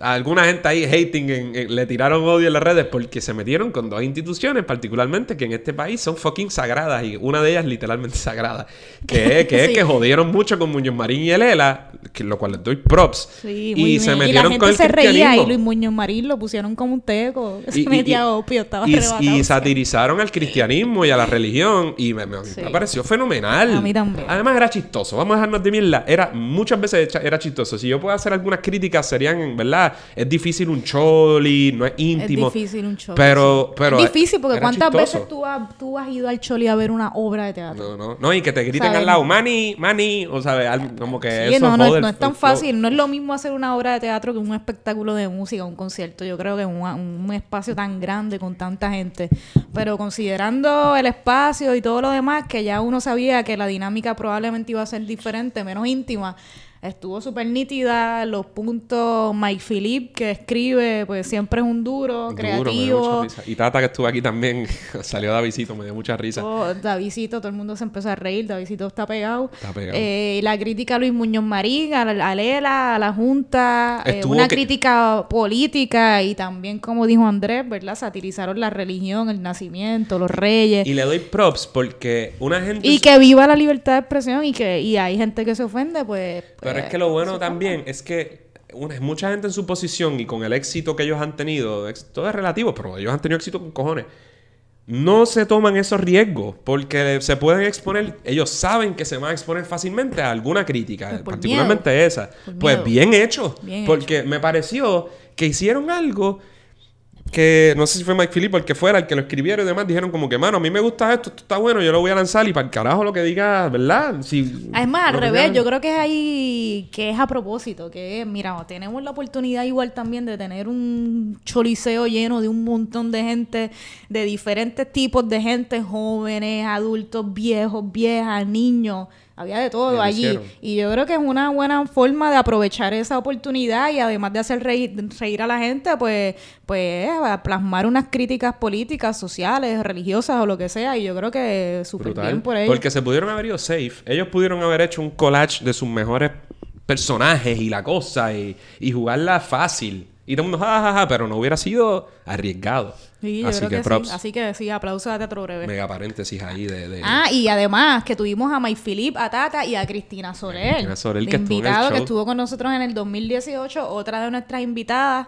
a alguna gente ahí hating en- en- le tiraron odio en las redes porque se metieron con dos instituciones, particularmente que en este país son fucking sagradas y una de ellas literalmente sagrada, que es que, Sí. que jodieron mucho con Muñoz Marín y el ELA, que, lo cual les doy props. Sí, y se metieron y la gente con el se reía y. Luis Muñoz Marín lo pusieron como un teco. Se Y- y- metía y- opio, estaba y, y satirizaron al cristianismo y a la religión y me, me- Sí. me pareció fenomenal. A mí también. Además era chistoso, vamos a dejarnos de mierda. Era, muchas veces era chistoso. Si yo puedo hacer algunas críticas serían, ¿verdad? Es difícil un choli, no es Es íntimo. difícil un show. Pero, pero es difícil porque ¿cuántas chistoso. veces tú has, tú has ido al Choli a ver una obra de teatro? No, no, no, y que te griten ¿Sabes? al lado, mani, mani, o sabes, como que Sí, eso no, no, no es tan fácil. No es lo mismo hacer una obra de teatro que un espectáculo de música, un concierto. Yo creo que un, un espacio tan grande con tanta gente. Pero considerando el espacio y todo lo demás, que ya uno sabía que la dinámica probablemente iba a ser diferente, menos íntima. Estuvo súper nítida, los puntos Mike Philip que escribe, pues siempre es un duro, Duro, me dio creativo. Y Tata que estuvo aquí también, salió Davidito, me dio mucha risa. Todo, Davidito, todo el mundo se empezó a reír, Davidito está pegado. Está pegado. Eh, la crítica a Luis Muñoz Marín, a, la- a Lela, a la Junta, eh, una que- crítica política y también, como dijo Andrés, ¿verdad? Satirizaron la religión, el nacimiento, los reyes. Y le doy props porque una gente... Y que viva la libertad de expresión y que y hay gente que se ofende, pues... Pero es que lo bueno también es que una, mucha gente en su posición y con el éxito que ellos han tenido, todo es relativo, pero ellos han tenido éxito con cojones. No se toman esos riesgos porque se pueden exponer, ellos saben que se van a exponer fácilmente a alguna crítica, Pues particularmente esa. Por pues miedo. bien hecho, Bien porque me pareció que hicieron algo que no sé si fue Mike Philip o el que fuera, el que lo escribieron y demás, dijeron como que, mano, a mí me gusta esto, esto está bueno, yo lo voy a lanzar y para el carajo lo que diga, ¿verdad? Si, Es más, al revés, digan- yo creo que es ahí, que es a propósito, que es, mira, tenemos la oportunidad igual también de tener un choliseo lleno de un montón de gente, de diferentes tipos de gente, jóvenes, adultos, viejos, viejas, niños, había de todo allí. hicieron. Y yo creo que es una buena forma de aprovechar esa oportunidad y además de hacer reír, reír a la gente, pues, pues plasmar unas críticas políticas, sociales, religiosas o lo que sea. Y yo creo que súper bien por ello. Porque se pudieron haber ido safe. Ellos pudieron haber hecho un collage de sus mejores personajes y la cosa y, y jugarla fácil. Y todo el mundo, jajaja, pero no hubiera sido arriesgado. Sí, yo Así creo que que, props. sí. Así que sí, aplausos a Teatro Breve. Mega paréntesis ahí de... de- Ah, y además que tuvimos a May Philip, a Tata y a Cristina Soler. Cristina Soler, que estuvo en el invitado, que show. estuvo con nosotros en el 2018. Otra de nuestras invitadas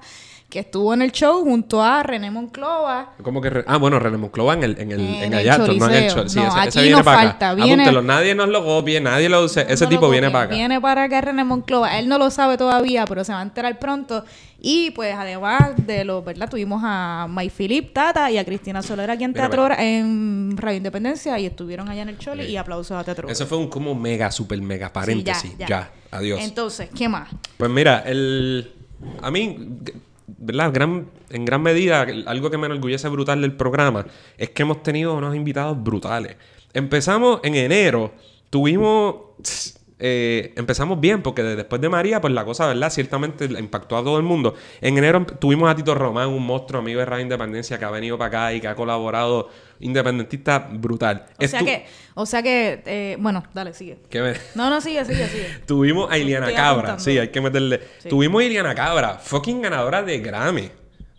que estuvo en el show junto a René Monclova. ¿Cómo que? re- Ah, bueno, René Monclova en el, en el, En en el no en el Sí, No, ese, ese aquí viene nos para falta, acá. viene- Apúntelo, nadie nos lo copie, nadie lo use. Ese No tipo viene para acá. Viene para acá René Monclova. Él no lo sabe todavía, pero se va a enterar pronto. Y pues además de lo, ¿verdad? Tuvimos a May Philip, Tata y a Cristina Soler aquí en Teatro en Radio Independencia y estuvieron allá en el Choli y aplausos a Teatro Eso fue un como mega, super mega paréntesis. Sí, ya, adiós. Entonces, ¿qué más? Pues mira, el... A mí, ¿verdad? En gran medida, algo que me enorgullece brutal del programa es que hemos tenido unos invitados brutales. Empezamos en enero, tuvimos... eh, empezamos bien porque de- después de María, pues la cosa, ¿verdad? Ciertamente impactó a todo el mundo. En enero em- tuvimos a Tito Román, un monstruo amigo de Radio Independencia que ha venido para acá y que ha colaborado, independentista brutal. O sea que, o sea que, eh, bueno, dale, sigue. me- No, no, sigue, sigue, sigue. Tuvimos a Iliana Cabra. apuntando. Sí, hay que meterle. Sí. Tuvimos a Iliana Cabra, fucking ganadora de Grammy.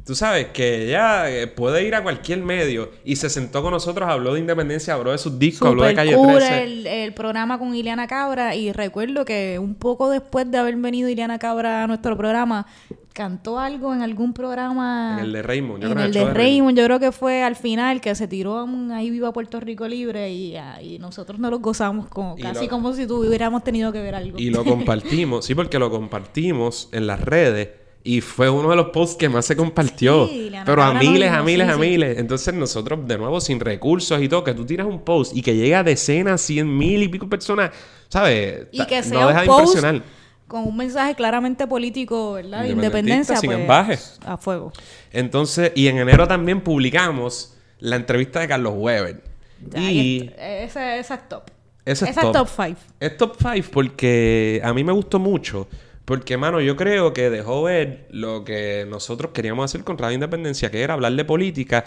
Tú sabes que ella eh, puede ir a cualquier medio y se sentó con nosotros, habló de independencia, habló de sus discos, habló de Calle cool 13. el, el programa con Ileana Cabra y recuerdo que un poco después de haber venido Ileana Cabra a nuestro programa, cantó algo en algún programa. En el de Raymond, yo en creo el el de Raymond, yo creo que fue al final que se tiró a un ahí viva Puerto Rico libre y, y nosotros nos lo gozamos como, casi lo- como si tuviéramos tenido que ver algo. Y lo compartimos, sí, porque lo compartimos en las redes y fue uno de los posts que más se compartió. Sí, pero a miles, a miles, sí, a sí. miles. Entonces nosotros, de nuevo, sin recursos y todo, que tú tiras un post y que llega a decenas, cien mil y pico personas, ¿sabes? Y que sea no deja un de post impresionar. con un mensaje claramente político, ¿verdad? Independencia, sin pues, a fuego. Entonces, y en enero también publicamos la entrevista de Carlos Weber. Ya, y esa, esa es top. Es esa top. es top 5. es top 5 porque a mí me gustó mucho. Porque, mano, yo creo que dejó ver lo que nosotros queríamos hacer con Radio Independencia, que era hablar de política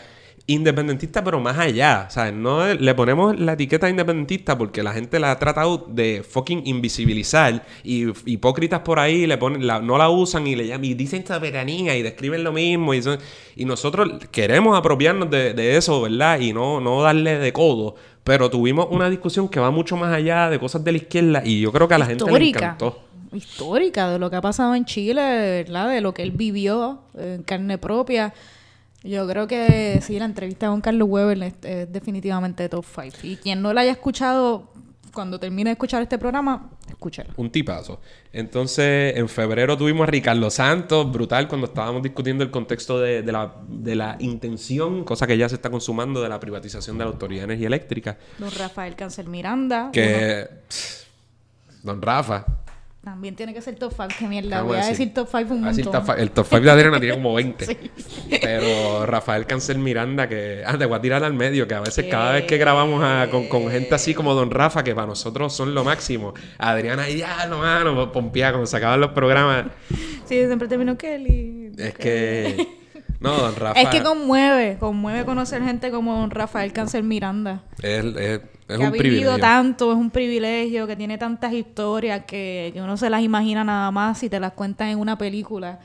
independentista, pero más allá. ¿Sabes? No es- le ponemos la etiqueta independentista porque la gente la ha tratado de fucking invisibilizar. Y hipócritas por ahí le ponen, la- no la usan y le llaman, y dicen soberanía y describen lo mismo. Y, son- y nosotros queremos apropiarnos de, de eso, ¿verdad? Y no, no darle de codo. Pero tuvimos una discusión que va mucho más allá de cosas de la izquierda y yo creo que a la gente le encantó. Histórica de lo que ha pasado en Chile, ¿verdad? De lo que él vivió en carne propia. Yo creo que sí, la entrevista con Carlos Weber es, es definitivamente top 5. Y quien no la haya escuchado, cuando termine de escuchar este programa, escúchalo. Un tipazo. Entonces, en febrero tuvimos a Ricardo Santos, brutal, cuando estábamos discutiendo el contexto de, de la, de la intención, cosa que ya se está consumando, de la privatización de la Autoridad de Energía Eléctrica. Don Rafael Cáncer Miranda. uno- Que. pff, don Rafa. También tiene que ser top 5. Que mierda, voy a decir- decir top 5 un el montón. top, el top 5 de Adriana tiene como 20. Sí. Pero Rafael Cáncer Miranda, que. Ah, te voy a tirar al medio, que a veces cada vez que grabamos a- con, con gente así como Don Rafa, que para nosotros son lo máximo. Adriana, ya, no, mano, pompía cuando se acaban los programas. Sí, siempre termino Kelly. Es que. No, Don Rafa. Es que conmueve, conmueve conocer gente como don Rafael Cáncer Miranda. Es, es- es que un ha vivido privilegio. tanto, es un privilegio, que tiene tantas historias que, que uno se las imagina nada más si te las cuentan en una película.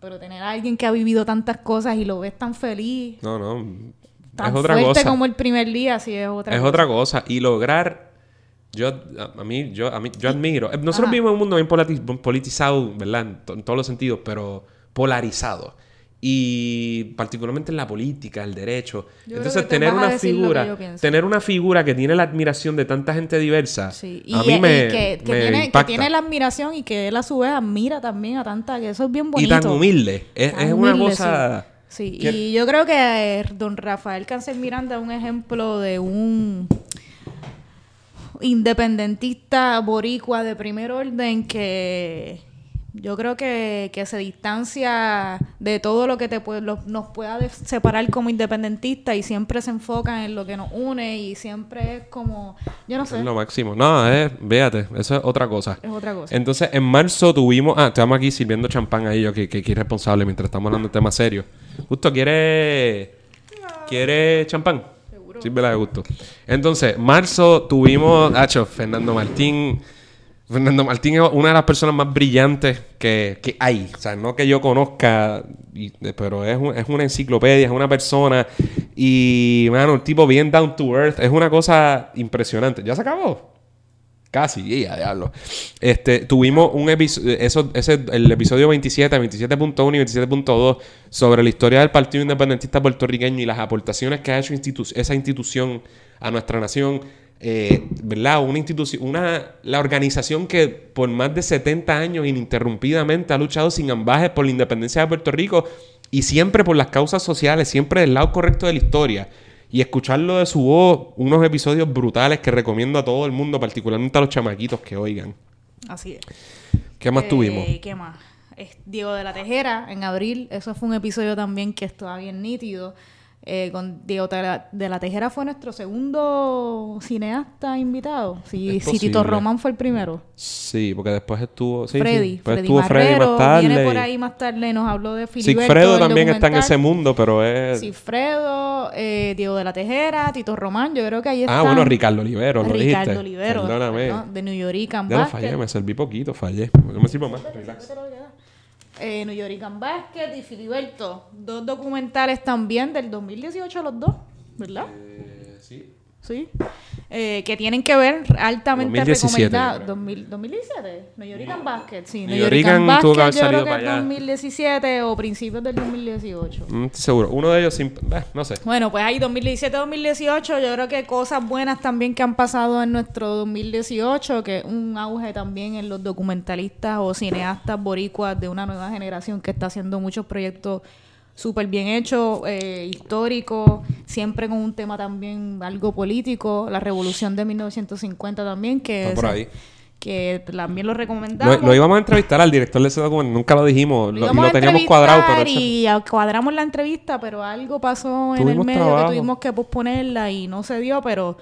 Pero tener a alguien que ha vivido tantas cosas y lo ves tan feliz, No, no. tan es otra fuerte cosa. como el primer día, sí es otra es cosa. otra cosa. Y lograr. Yo, a, a mí, yo, a mí, yo admiro. eh, Nosotros Ajá. vivimos en un mundo bien politi- politizado, ¿verdad? En todos los sentidos, pero polarizado. Y particularmente en la política, el derecho. Yo Entonces, tener una figura, tener una figura que tiene la admiración de tanta gente diversa, Sí, y, a mí y me, que, que me tiene, que tiene la admiración y que él a su vez admira también a tanta, que eso es bien y bonito. tan humilde. Es, Tan es una cosa... Sí, Sí, que- y yo creo que eh, don Rafael Cáncer Miranda es un ejemplo de un independentista boricua de primer orden que yo creo que, que se distancia de todo lo que te puede, lo- nos pueda separar como independentistas y siempre se enfoca en lo que nos une y siempre es como, yo no sé, Es lo máximo. No, es, véate, eso es otra cosa. es otra cosa. Entonces, en marzo tuvimos. Ah, estamos aquí sirviendo champán ahí, yo que, que, que irresponsable mientras estamos hablando de temas serios. Justo, ¿quiere. ¿Quiere champán? Seguro. Sírvela de gusto. Entonces, marzo tuvimos. Hacho, Fernando Martín. Fernando Martín es una de las personas más brillantes que, que hay. O sea, no que yo conozca, pero es, un- es una enciclopedia, es una persona. Y, mano, el tipo bien down to earth. Es una cosa impresionante. ¿Ya se acabó? Casi, ya, diablo. Este, tuvimos un episodio, ese, el episodio 27, 27.1 y 27.2 sobre la historia del Partido Independentista Puertorriqueño y las aportaciones que ha hecho esa institución a nuestra nación. Eh, ¿Verdad? Una institución, una, la organización que por más de 70 años ininterrumpidamente ha luchado sin ambajes por la independencia de Puerto Rico y siempre por las causas sociales, siempre del lado correcto de la historia. Y escucharlo de su voz, unos episodios brutales que recomiendo a todo el mundo, particularmente a los chamaquitos que oigan. Así es. ¿Qué más Eh, tuvimos? ¿Qué más? Es Diego de la Tejera en abril. Eso fue un episodio también que estaba bien nítido. Eh, con Diego de la, Tejera fue nuestro segundo cineasta invitado. Si, Tito. Román fue el primero. Sí, porque después estuvo. Sí, Freddy. sí. Después Freddy estuvo Freddy Marrero más tarde. viene por ahí más tarde nos habló de Filiberto. Sigfredo también está en ese mundo, pero es. Sigfredo, eh, Diego de la Tejera, Tito Román. Yo creo que ahí está. ah, bueno, Ricardo Olivero, lo Ricardo dijiste. Olivero. Perdóname. perdón, de New York Ya lo fallé, me serví poquito, fallé. No me sirvo más. Relax. Eh, New York and Basket y Filiberto. Dos documentales también del 2018 los dos, ¿verdad? sí. Sí. Eh, que tienen que ver altamente 2017, recomendados. yo creo. 2000 2017. New York and Basket, sí. New York and tuvo que haber Basket yo creo salido que para es allá. 2017 o principios del 2018. Mm, seguro. Uno de ellos sin. eh, no sé. Bueno, pues ahí 2017-2018, yo creo que cosas buenas también que han pasado en nuestro 2018, que es un auge también en los documentalistas o cineastas boricuas de una nueva generación que está haciendo muchos proyectos súper bien hechos, eh, históricos, siempre con un tema también algo político, la revolución de 1950 también, que, por ahí. que también lo recomendamos. Lo, lo íbamos a entrevistar al director de ese. Nunca lo dijimos. Lo, lo teníamos cuadrado, pero. Y cuadramos la entrevista, pero algo pasó en el medio trabajo. que tuvimos que posponerla y no se dio, pero,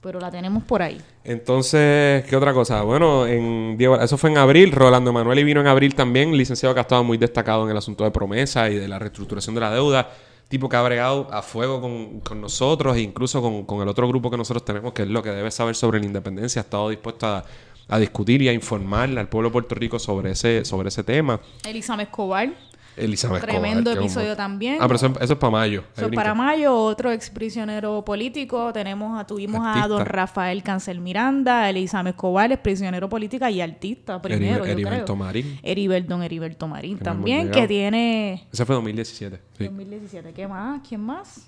pero la tenemos por ahí. Entonces, ¿qué otra cosa? Bueno, en Diego- eso fue en abril. Rolando Emanuel y vino en abril también. Licenciado que ha estado muy destacado en el asunto de promesa y de la reestructuración de la deuda. Tipo que ha bregado a fuego con, con nosotros e incluso con, con el otro grupo que nosotros tenemos, que es lo que debe saber sobre la independencia. Ha estado dispuesto a, a discutir y a informarle al pueblo de Puerto Rico sobre ese, sobre ese tema. Elizabeth Escobar, Elizabeth Tremendo Escobar, episodio también. Ah, pero eso, eso es para mayo. Eso es para mayo, otro ex prisionero político. Tenemos a, tuvimos a don Rafael Cancel Miranda, Elizabeth Escobar, es prisionero política y artista primero, Heri- yo Heriberto creo. Marín. Heriberto, don Heriberto Marín Que también, que tiene Ese fue 2017. Sí. 2017. ¿Qué más? ¿Quién más?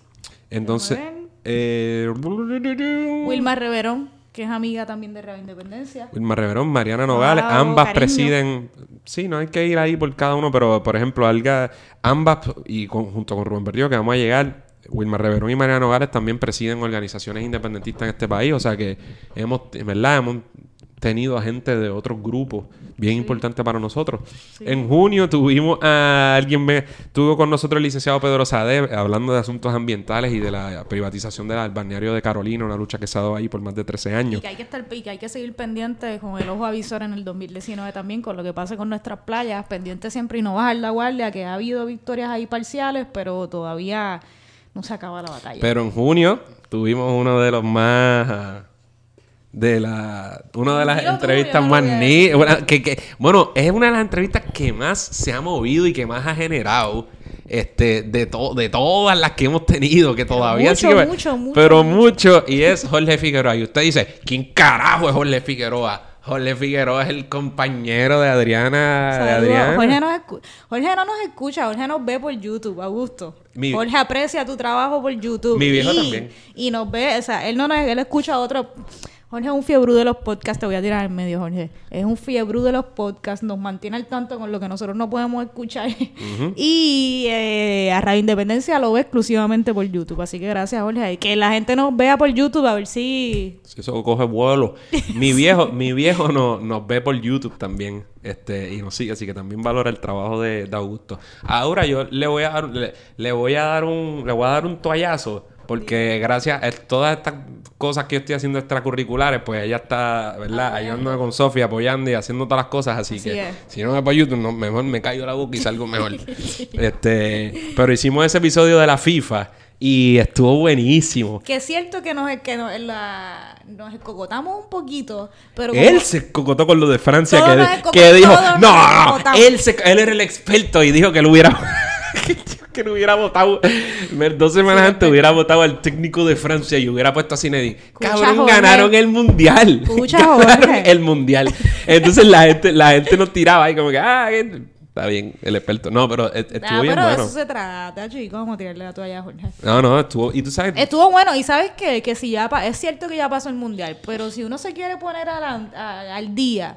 Entonces, eh, Wilma Reverón, que es amiga también de Radio Independencia. Wilma Reverón, Mariana Nogales, Wow, ambas cariño. presiden. Sí, no hay que ir ahí por cada uno, pero por ejemplo, Alga, ambas y con- junto con Rubén Berrío, que vamos a llegar. Wilma Reverón y Mariana Nogales también presiden organizaciones independentistas en este país. O sea que hemos, en verdad, hemos tenido a gente de otros grupos bien importantes para nosotros. En junio tuvimos a alguien, me, tuvo con nosotros el licenciado Pedro Sade hablando de asuntos ambientales y de la privatización del balneario de Carolina, una lucha que se ha dado ahí por más de 13 Y años. que hay que estar y que hay que seguir pendiente con el ojo avisor en el 2019 también con lo que pase con nuestras playas, pendiente siempre y no bajar la guardia, que ha habido victorias ahí parciales, pero todavía no se acaba la batalla. Pero en junio tuvimos uno de los más de la una de las entrevistas más a ni que, que- bueno, es una de las entrevistas que más se ha movido y que más ha generado este de to- de todas las que hemos tenido, que todavía mucho, sigue- mucho, mucho, pero mucho. y es Jorge Figueroa y usted dice, ¿quién carajo es Jorge Figueroa? Jorge Figueroa es el compañero de Adriana, de. Adriana. Jorge, nos Jorge no nos escucha, Jorge nos ve por YouTube, Augusto. Mi- Jorge aprecia tu trabajo por YouTube. Mi viejo y, también. Y nos ve, o sea, él no nos, él escucha otro. Jorge es un fiebrú de los podcasts, te voy a tirar en medio, Jorge. Es un fiebrú de los podcasts, nos mantiene al tanto con lo que nosotros no podemos escuchar. Y eh, a Radio Independencia lo ve exclusivamente por YouTube. Así que gracias, Jorge. Que la gente nos vea por YouTube a ver si. Si eso coge vuelo. Mi viejo, mi viejo no- nos ve por YouTube también. Este, y nos sigue, así que también valora el trabajo de, de Augusto. Ahora yo le voy a dar, le, le voy a dar un, le voy a dar un toallazo. Porque gracias a todas estas cosas que yo estoy haciendo extracurriculares, pues ella está, ¿verdad? Ayudándome con Sofía, apoyando y haciendo todas las cosas. Así, Así que es. si no me por YouTube, no, mejor me caigo la boca y salgo mejor. este, pero hicimos ese episodio de la FIFA Y estuvo buenísimo. Que es cierto que nos, que nos, la- nos escocotamos un poquito, pero como- Él se cocotó con lo de Francia que, que dijo, no, no, no, escocotamos". él, se- él era el experto y dijo que lo hubiera que no hubiera votado dos semanas Sí, antes hubiera votado al técnico de Francia y hubiera puesto a Zinedine. Cabrón, Jorge. ganaron el mundial. Escucha, Ganaron Jorge. el mundial. Entonces la gente, la gente nos tiraba ahí como que, ah, está bien, el experto. No, pero e- estuvo Ah, bien pero de eso se trata, chicos, como tirarle la toalla a Jorge. No, no, estuvo. Y tú sabes, Estuvo bueno, y sabes qué? que si ya pa- es cierto que ya pasó el mundial, pero si uno se quiere poner al día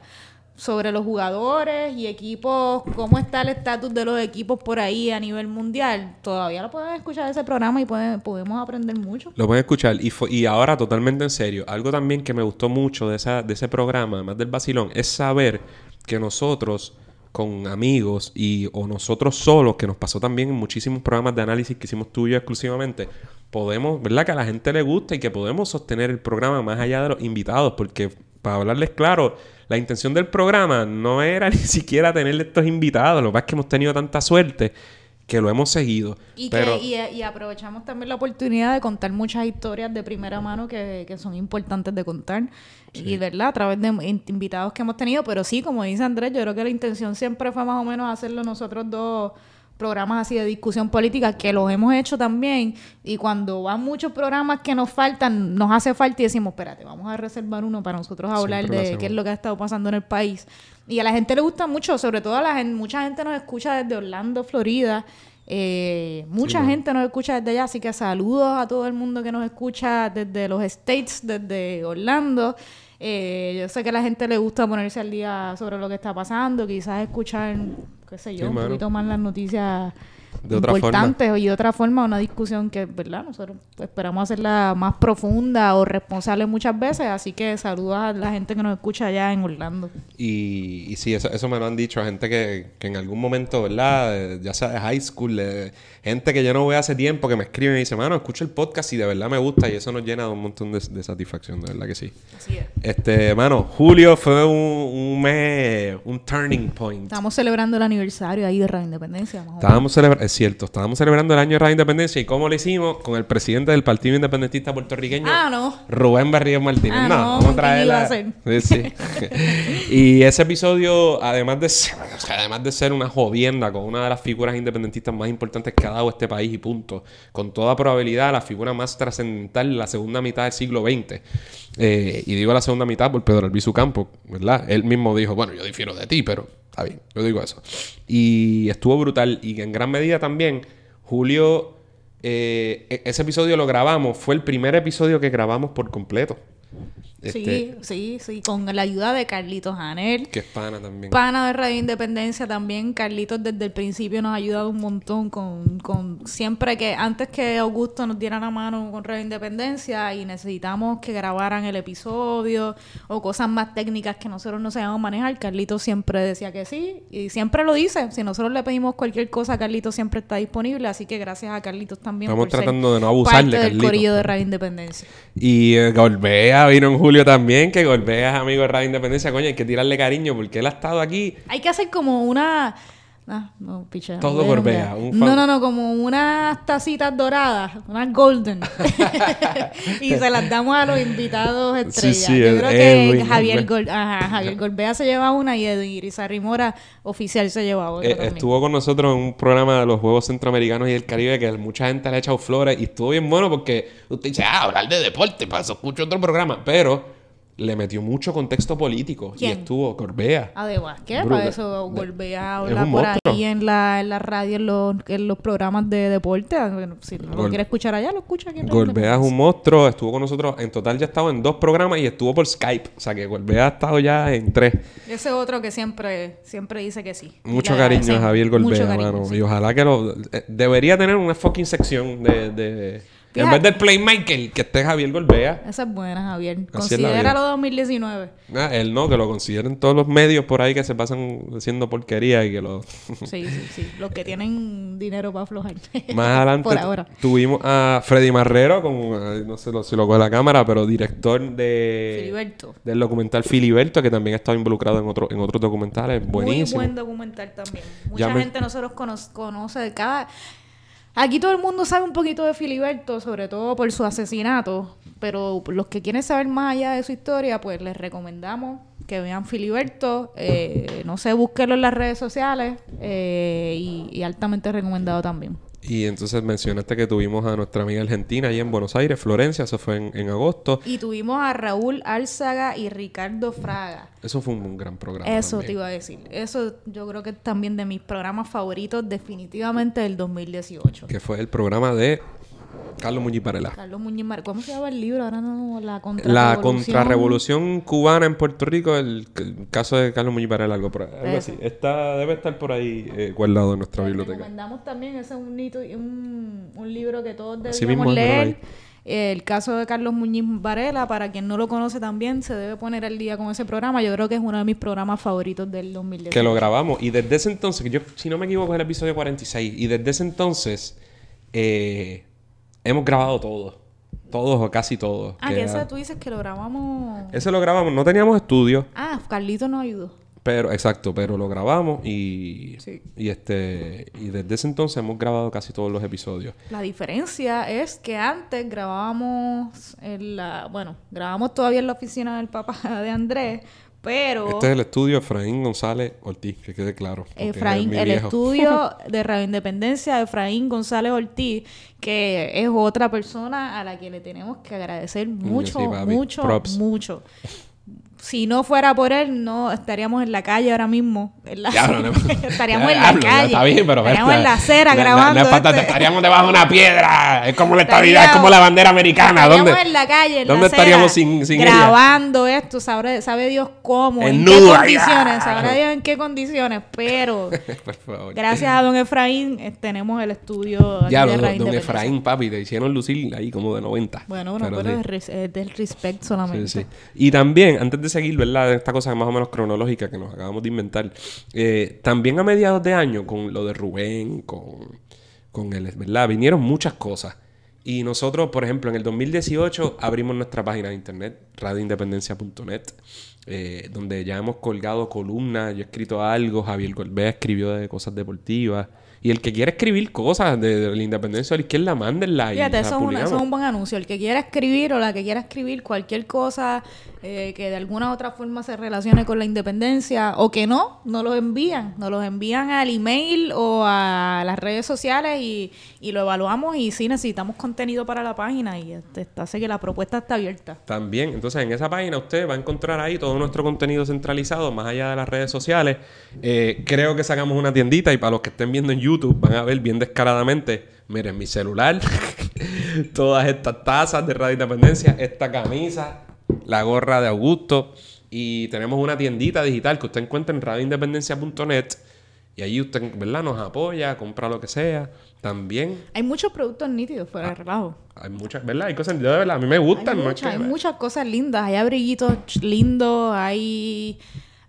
sobre los jugadores y equipos, cómo está el estatus de los equipos por ahí a nivel mundial, todavía lo pueden escuchar ese programa y podemos aprender mucho. Lo pueden escuchar. Y, y ahora, totalmente en serio, algo también que me gustó mucho de, esa, de ese programa, además del vacilón, es saber que nosotros, con amigos y o nosotros solos, que nos pasó también en muchísimos programas de análisis que hicimos tú exclusivamente, podemos, ¿verdad? Que a la gente le gusta y que podemos sostener el programa más allá de los invitados, porque para hablarles claro, la intención del programa no era ni siquiera tener estos invitados, lo que pasa es que hemos tenido tanta suerte que lo hemos seguido. Y, pero... que, y, y aprovechamos también la oportunidad de contar muchas historias de primera mano que, que son importantes de contar. Y, ¿verdad? A través de in- invitados que hemos tenido. Pero sí, como dice Andrés, yo creo que la intención siempre fue más o menos hacerlo nosotros dos programas así de discusión política, que los hemos hecho también. Y cuando van muchos programas que nos faltan, nos hace falta y decimos, espérate, vamos a reservar uno para nosotros hablar Siempre de qué es lo que ha estado pasando en el país. Y a la gente le gusta mucho, sobre todo a la gente, mucha gente nos escucha desde Orlando, Florida. Eh, mucha Sí, gente nos escucha desde allá, así que saludos a todo el mundo que nos escucha desde los States, desde Orlando. Eh, yo sé que a la gente le gusta ponerse al día sobre lo que está pasando, quizás escuchar, qué sé yo, Sí, un mano. poquito más las noticias De otra importantes y de otra forma una discusión que, ¿verdad? Nosotros esperamos hacerla más profunda o responsable muchas veces, así que saludos a la gente que nos escucha allá en Orlando. Y, y sí, eso, eso me lo han dicho a gente que, que en algún momento, ¿verdad? Ya sea de high school, de gente que yo no veo hace tiempo que me escribe y me dice, mano, escucho el podcast y de verdad me gusta y eso nos llena de un montón de, de satisfacción, de verdad que sí. Así es. Este, mano, julio fue un, un mes, un turning point. Estamos celebrando el aniversario ahí de Radio Independencia. Estábamos celebrando, es cierto, estábamos celebrando el año de la independencia y cómo lo hicimos con el presidente del Partido Independentista Puertorriqueño, Ah, no. Rubén Barrios Martínez. Ah, no, no, vamos a ¿quién traer la-? Sí, sí. y ese episodio, además de ser, o sea, además de ser una jodienda con una de las figuras independentistas más importantes que ha dado este país y punto, con toda probabilidad la figura más trascendental de la segunda mitad del siglo XX. Eh, y digo la segunda mitad por Pedro Albizu Campos, ¿verdad? Él mismo dijo, bueno, yo difiero de ti, pero yo digo eso. Y estuvo brutal y en gran medida también, Julio, eh, e- ese episodio lo grabamos, fue el primer episodio que grabamos por completo. Este, Sí, sí, sí, con la ayuda de Carlitos Janel. Que es pana también. Pana de Radio Independencia también. Carlitos desde el principio nos ha ayudado un montón con, con siempre que antes que Augusto nos diera la mano con Radio Independencia y necesitamos que grabaran el episodio o cosas más técnicas que nosotros no sabíamos manejar, Carlitos siempre decía que sí y siempre lo dice. Si nosotros le pedimos cualquier cosa, Carlitos siempre está disponible. Así que gracias a Carlitos también. Estamos por ser tratando de no abusar de parte del Carlitos. corillo de Radio Independencia. Y eh, Golbea vino en julio también, que Golbea es amigo de Radio Independencia. Coño, hay que tirarle cariño porque él ha estado aquí. Hay que hacer como una. Ah, no, piche. Todo Gorbea. No, no, no, como unas tacitas doradas, unas golden. y se las damos a los invitados estrellas. sí, Yo creo que Javier, Gorbea. Gol, ajá, Javier Gorbea se lleva una y Edwin Irizarry Mora oficial se lleva otra Eh, estuvo con nosotros en un programa de los Juegos Centroamericanos y del Caribe que mucha gente le ha echado flores y estuvo bien bueno porque usted dice, ah, hablar de deporte, para eso escucho otro programa. Pero le metió mucho contexto político y estuvo Corbea. Ah, de Vázquez, Brutal. para eso Gorbea Es habla un por monstruo. ahí en la, en la radio, en los, en los programas de deporte. Bueno, si no lo quiere escuchar allá, lo escucha aquí en Golbea es un monstruo, estuvo con nosotros, en total ya ha estado en dos programas y estuvo por Skype. O sea que Golbea ha estado ya en tres. Ese otro que siempre, siempre dice que sí. Mucho cariño a. Javier Mucho cariño, mano. sí. Y ojalá que lo... eh, debería tener una fucking sección de... de- En vez del Playmaker, que esté Javier Golbea. Esa es buena, Javier. Así Considéralo 2019. Ah, él no, que lo consideren todos los medios por ahí que se pasan haciendo porquería y que lo... Sí, sí, sí. Los que tienen dinero para aflojar. Más adelante Por ahora. tuvimos a Freddy Marrero, eh, no sé si lo coge la cámara, pero director de... Filiberto. Del documental Filiberto, que también ha estado involucrado en, otro, en otros documentales. Buenísimo. Muy buen documental también. Mucha Ya me- gente nosotros cono- conoce de cada... Aquí todo el mundo sabe un poquito de Filiberto, sobre todo por su asesinato, pero los que quieren saber más allá de su historia, pues les recomendamos que vean Filiberto, eh, no sé, búsquelo en las redes sociales eh, y, y altamente recomendado también. Y entonces mencionaste que tuvimos a nuestra amiga argentina ahí en Buenos Aires, Florencia, eso fue en, en agosto. Y tuvimos a Raúl Álzaga y Ricardo Fraga. Eso fue un, un gran programa. Eso te iba a decir. Eso yo creo que es también de mis programas favoritos definitivamente del 2018. Que fue el programa de Carlos Muñiz Varela. Carlos Muñiz ¿Cómo se llama el libro? Ahora no, la La contrarrevolución. contrarrevolución cubana en Puerto Rico, el, el caso de Carlos Muñiz Varela, algo, por algo así. Está, debe estar por ahí eh, guardado en nuestra Les biblioteca. recomendamos también, ese es un, un, un libro que todos míralo leer. El caso de Carlos Muñiz Varela, para quien no lo conoce también, se debe poner al día con ese programa. Yo creo que es uno de mis programas favoritos del 2018. Que lo grabamos. Y desde ese entonces, que yo, si no me equivoco, es el episodio 46. Y desde ese entonces, eh, hemos grabado todo. Todos o casi todos. Ah, Que que ese tú dices que lo grabamos... Ese lo grabamos. No teníamos estudio. Ah, Carlito nos ayudó. Pero, exacto, pero lo grabamos y, Sí. y este y desde ese entonces hemos grabado casi todos los episodios. La diferencia es que antes grabábamos en la... Bueno, grabamos todavía en la oficina del papá de Andrés, pero... Este es el estudio Efraín González Ortiz, que quede claro. Efraín, es el viejo. estudio de Radio Independencia de Efraín González Ortiz, que es otra persona a la que le tenemos que agradecer mucho, sí, mucho, Props. mucho. Si no fuera por él, no estaríamos en la calle ahora mismo. en la- Diablo, no- estaríamos en la calle. Está bien, pero estaríamos en la acera no- no- grabando. no este- estaríamos debajo de una piedra. Es como la estabilidad, es como la bandera americana. Estaríamos ¿Dónde? en la calle, en ¿Dónde la acera, estaríamos sin, sin ella? grabando esto, sabe, sabe Dios cómo, En en qué condiciones, ah. sabrá Dios en qué condiciones, pero Por favor. gracias a don Efraín eh, tenemos el estudio Ya, de don, don. Efraín, papi, te hicieron lucir ahí como de 90. Bueno, bueno, Pero pero, sí. es del respect solamente. Sí, sí. Y también, antes de seguir, ¿verdad? Esta cosa más o menos cronológica que nos acabamos de inventar. eh, también a mediados de año, con lo de Rubén, con, con el, ¿verdad? Vinieron muchas cosas. Y nosotros, por ejemplo, en el 2018 abrimos nuestra página de internet, radioindependencia.net, eh, donde ya hemos colgado columnas, yo he escrito algo, Javier Golbea escribió de cosas deportivas. Y el que quiera escribir cosas de, de la independencia de la izquierda, mándenla y Fíjate, la eso es, una- publicamos. eso es un buen anuncio. El que quiera escribir o la que quiera escribir cualquier cosa eh, que de alguna u otra forma se relacione con la independencia o que no, nos los envían. Nos los envían al email o a las redes sociales y, y lo evaluamos y sí necesitamos contenido para la página y este, así que la propuesta está abierta. También, entonces en esa página usted va a encontrar ahí todo nuestro contenido centralizado, más allá de las redes sociales. Eh, creo que sacamos una tiendita y para los que estén viendo en YouTube van a ver bien descaradamente, miren, mi celular, todas estas tazas de Radio Independencia, esta camisa, la gorra de Augusto y tenemos una tiendita digital que usted encuentra en radioindependencia.net y allí usted, ¿verdad? Nos apoya, compra lo que sea. También Hay muchos productos nítidos fuera de relajo. hay muchas, ¿verdad? Hay cosas, yo de verdad, a mí me Hay, gustan. no es muchas, que- hay muchas cosas lindas, hay abriguitos lindos, hay,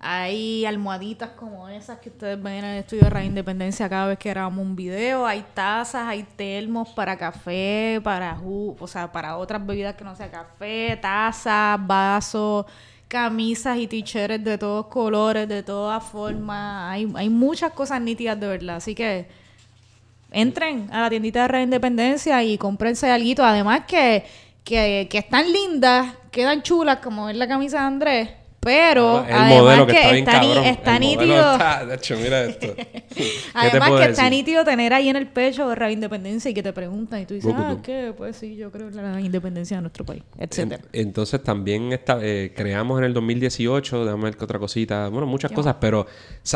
hay almohaditas como esas que ustedes ven en el estudio de Radio Independencia cada vez que grabamos un video, hay tazas, hay termos para café, para ju- o sea, para otras bebidas que no sea café, tazas, vasos, camisas y t-shirts de todos colores, de todas formas, hay, hay muchas cosas nítidas de verdad, así que entren a la tiendita de Radio Independencia y cómprense algo. Además que, que, que están lindas, quedan chulas, como es la camisa de Andrés. Pero el además modelo que, que está bien está, está El nítido. está- de hecho, mira esto. ¿Qué te Además que está decir? nítido tener ahí en el pecho de Independencia y que te preguntan y tú dices, ah, ¿qué? Pues sí, yo creo en la independencia de nuestro país, etcétera. En- entonces también esta- eh, creamos en el 2018, déjame ver qué otra cosita, bueno, muchas cosas, pero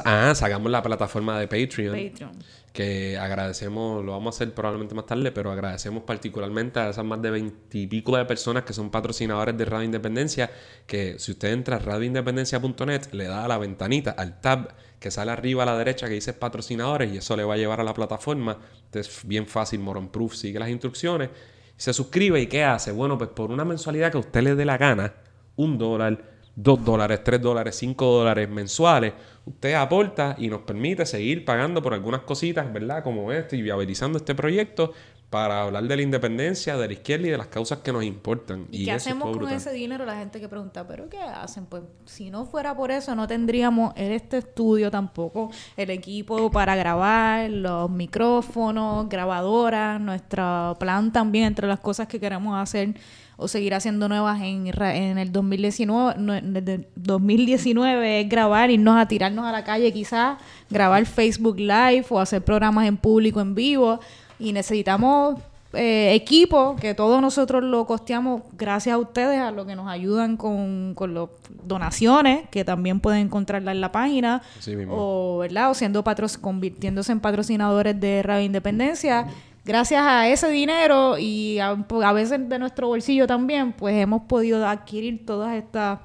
ah, sacamos la plataforma de Patreon, Patreon. Que agradecemos, lo vamos a hacer probablemente más tarde, pero agradecemos particularmente a esas más de veintipico de personas que son patrocinadores de Radio Independencia, que si usted entra a radioindependencia.net, le da a la ventanita, al tab que sale arriba a la derecha que dice patrocinadores y eso le va a llevar a la plataforma. Entonces, bien fácil, Moron Proof, sigue las instrucciones, se suscribe y ¿qué hace? Bueno, pues por una mensualidad que usted le dé la gana, un dólar, dos dólares, tres dólares, cinco dólares mensuales, usted aporta y nos permite seguir pagando por algunas cositas, ¿verdad? Como este y viabilizando este proyecto para hablar de la independencia, de la izquierda y de las causas que nos importan. ¿Y, qué hacemos con brutal. ese dinero? La gente que pregunta, ¿pero qué hacen? Pues si no fuera por eso, no tendríamos este estudio tampoco, el equipo para grabar, los micrófonos, grabadoras, nuestro plan también entre las cosas que queremos hacer o seguir haciendo nuevas en, en el 2019, no, en el 2019 es grabar, irnos a tirarnos a la calle quizás, grabar Facebook Live o hacer programas en público en vivo y necesitamos eh, equipo que todos nosotros lo costeamos gracias a ustedes, a lo que nos ayudan con, con las donaciones, que también pueden encontrarla en la página, o, ¿verdad? o siendo patro convirtiéndose en patrocinadores de Radio Independencia. Gracias a ese dinero y a, a veces de nuestro bolsillo también, pues hemos podido adquirir todas estas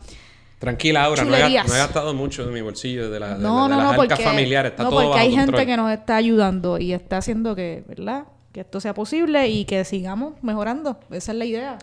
Tranquila, Aura, no he, no he gastado mucho de mi bolsillo, de, la, de, no, de no, las no, arcas porque, familiares. Está no, todo porque bajo hay gente que nos está ayudando y está haciendo que, ¿verdad? Que esto sea posible y que sigamos mejorando. Esa es la idea.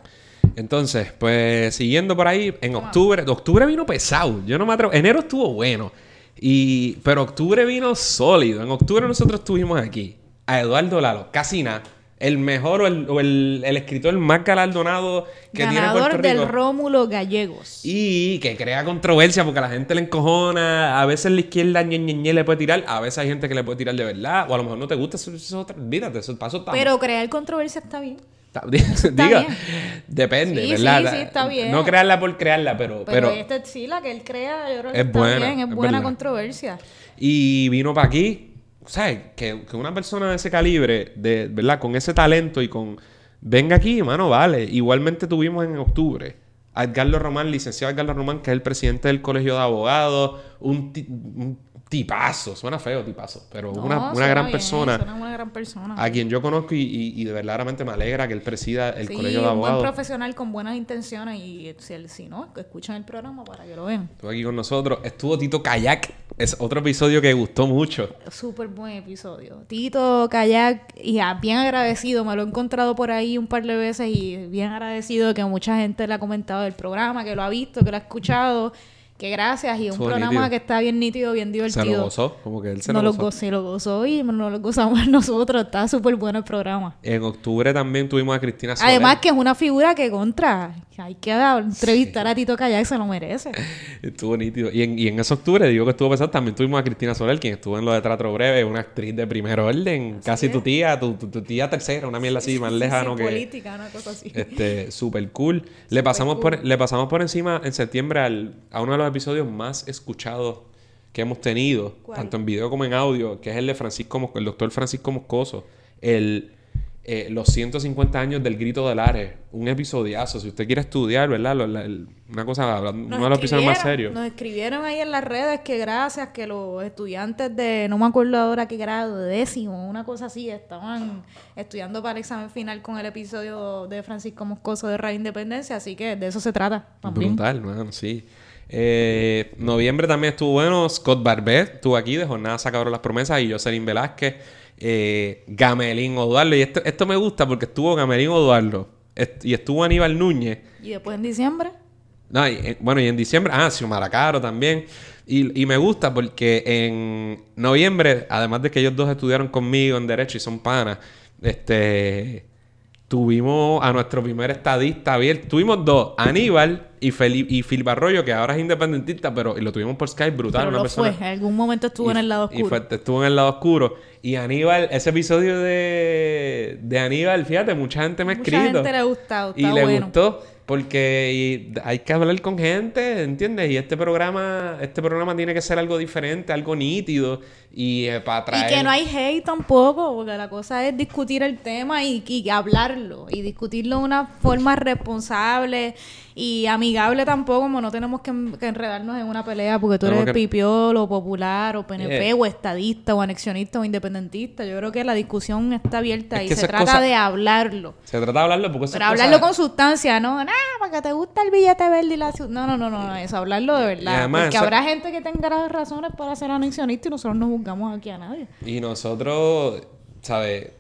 Entonces, pues siguiendo por ahí, en octubre, octubre vino pesado. Yo no me atrevo. Enero estuvo bueno. Y, pero octubre vino sólido. En octubre nosotros estuvimos aquí. A Eduardo Lalo, casi nada. El mejor o el, o el- el escritor más galardonado que tiene Ganador Puerto Rico. del Rómulo Gallegos. Y que crea controversia porque a la gente le encojona. A veces la izquierda ñe, ñe, ñe, le puede tirar. A veces hay gente que le puede tirar de verdad. O a lo mejor no te gusta. Eso, es otra. Olvídate, eso paso está. Pero crear controversia está bien. diga, bien. depende, Sí, ¿verdad? sí, sí, está bien. No crearla por crearla, pero. Pero, pero este sí, la que él crea, yo creo que Es está buena, bien, es es buena verdad. controversia. Y vino para aquí. ¿Sabes? Que, que una persona de ese calibre, de, ¿verdad? Con ese talento y con. Venga aquí, mano, vale. Igualmente tuvimos en octubre a Edgardo Román, licenciado Edgardo Román, que es el presidente del Colegio de Abogados. Un, ti- un tipazo. Suena feo, tipazo. Pero No, una, una gran bien, persona. suena una gran persona. A quien yo conozco y, y, y de verdaderamente me alegra que él presida el sí, Colegio de un buen Abogados. profesional con buenas intenciones y si, si no, que escuchen el programa para que lo vean. Estuvo aquí con nosotros. Estuvo Tito Kayak. Es otro episodio que gustó mucho. Súper buen episodio. Tito, Kayak, y bien agradecido. Me lo he encontrado por ahí un par de veces y bien agradecido de que mucha gente le ha comentado del programa, que lo ha visto, que lo ha escuchado. Que gracias. Y un programa nítido. que está bien nítido, bien divertido. Se lo gozó. Como que él se no lo gozó. gozó, lo gozó y no lo gozamos nosotros. Está súper bueno el programa. En octubre también tuvimos a Cristina Soler. Además que es una figura que contra. Hay que entrevistar a Tito Kayak, se lo merece. Estuvo nítido. Y en, y en ese octubre, digo que estuvo pesado, también tuvimos a Cristina Soler, quien estuvo en lo de Trato Breve, una actriz de primer orden. casi tu tía, tu, tu- tu tía tercera, una mierda así, más Sí, lejano que... política, una cosa así. Este, super cool. Le pasamos, por, le pasamos por encima en septiembre al- a uno de los episodios más escuchados que hemos tenido, ¿Cuál? tanto en video como en audio, que es el de Francisco el doctor Francisco Moscoso, el, eh, los 150 años del grito del Ares, un episodiazo. Si usted quiere estudiar, ¿verdad? Lo- la- el- una cosa, Nos uno de los episodios más serios. Nos escribieron ahí en las redes que gracias que los estudiantes de, no me acuerdo ahora qué grado, de décimo, una cosa así, estaban estudiando para el examen final con el episodio de Francisco Moscoso de Radio Independencia, así que de eso se trata también. Brutal, man, sí. Eh, noviembre también estuvo bueno. Scott Barbet estuvo aquí de Jornada Sacaron las Promesas y Jocelyn Velázquez. Eh, Gamelín Oduardo. Y esto, esto me gusta porque estuvo Gamelín Oduardo est- y estuvo Aníbal Núñez. Y después en diciembre, No, y, eh, bueno, y en diciembre, ah, Xiomara Caro también. Y, y me gusta porque en noviembre, además de que ellos dos estudiaron conmigo en Derecho y son panas, este, tuvimos a nuestro primer estadista abierto. Tuvimos dos, Aníbal y, Felipe, y Phil Barroyo, que ahora es independentista, pero y lo tuvimos por Skype, brutal. pero una lo persona, fue, en algún momento estuvo y- en el lado y oscuro. fue- estuvo en el lado oscuro. Y Aníbal, ese episodio de, de Aníbal, fíjate, mucha gente me ha Mucha escrito. gente le ha gustado, Y le bueno. gustó porque y- hay que hablar con gente, ¿entiendes? Y este programa, este programa tiene que ser algo diferente, algo nítido y eh, para traer... Y que no hay hate tampoco, porque la cosa es discutir el tema y, y hablarlo. Y discutirlo de una forma responsable y amigable tampoco, como no tenemos que, que enredarnos en una pelea porque tú eres que- pipiolo, o popular, o PNP, Yeah. o estadista, o anexionista, o independentista. Yo creo que la discusión está abierta Es y se trata de hablarlo. Se trata de hablarlo porque Pero hablarlo con sustancia, no, nada, porque te gusta el billete verde y la ciudad. No, no, no, no, no, eso, hablarlo de verdad. además porque habrá gente que tenga las razones para ser anexionista y nosotros no juzgamos Y nosotros, ¿sabes?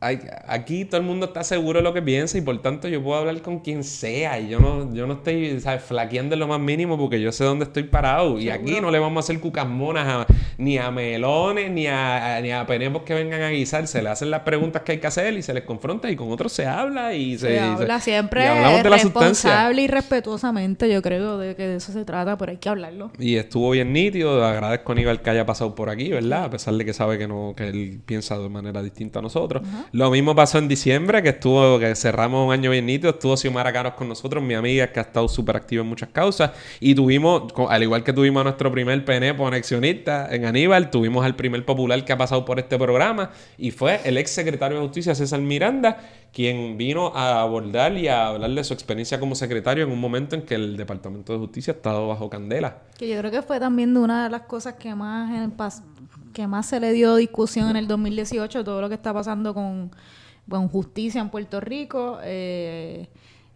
Hay- aquí todo el mundo está seguro de lo que piensa y por tanto yo puedo hablar con quien sea y yo no, yo no estoy ¿sabes? flaqueando en lo más mínimo porque yo sé dónde estoy parado y aquí no le vamos a hacer cucas monas a- ni a melones ni a, a- ni a penepos que vengan a guisar, se le hacen las preguntas que hay que hacer y se les confronta y con otros se habla y se, Se y habla se- siempre y hablamos de la responsable y respetuosamente, yo creo, de que de eso se trata, pero hay que hablarlo. Y estuvo bien nítido. Agradezco a Aníbal que haya pasado por aquí, ¿verdad? A pesar de que sabe que no, que él piensa de manera distinta a nosotros. Lo mismo pasó en diciembre, que estuvo, que cerramos un año bien nítido. Estuvo Xiomara Caros con nosotros, mi amiga, que ha estado súper activa en muchas causas. Y tuvimos, al igual que tuvimos a nuestro primer PNP anexionista en Aníbal, tuvimos al primer popular que ha pasado por este programa. Y fue el ex secretario de Justicia, César Miranda, quien vino a abordar y a hablar de su experiencia como secretario en un momento en que el Departamento de Justicia ha estado bajo candela. Que yo creo que fue también de una de las cosas que más en el pas- que más se le dio discusión en el 2018, todo lo que está pasando con, con justicia en Puerto Rico eh,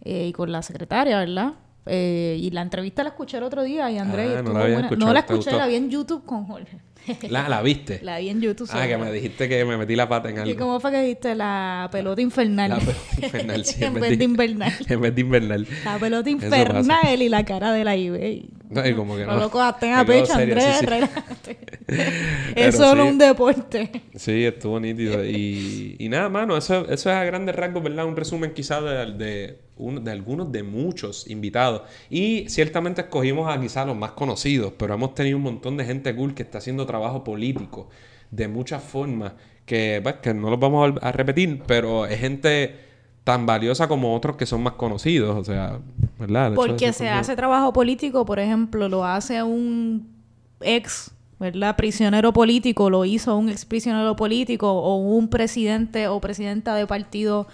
eh, y con la secretaria, ¿verdad? Eh, y la entrevista la escuché el otro día y Andrés Ah, no la había No la ¿te escuché, la vi en YouTube con Jorge. La, la viste. la vi en YouTube. ah, que me dijiste que me metí la pata en algo. ¿Y cómo fue que dijiste la pelota infernal? La pelota infernal, sí, en vez de invernal. En vez de invernal. La pelota infernal y la cara de la eBay. No, y como que No no. lo cojaste a pecho, serio, Andrés, sí, sí. relájate. Pero es solo sí. un deporte. Sí, estuvo nítido. Y, y nada, mano, eso, eso es a grandes rasgos, ¿verdad? Un resumen quizás de, de, de algunos de muchos invitados. Y ciertamente escogimos a quizás los más conocidos, pero hemos tenido un montón de gente cool que está haciendo trabajo político de muchas formas, que, pues, que no los vamos a, repetir, pero es gente tan valiosa como otros que son más conocidos, o sea, ¿verdad? De Porque se hace trabajo político, por ejemplo, lo hace un ex, ¿verdad? Prisionero político, lo hizo un ex prisionero político o un presidente o presidenta de partido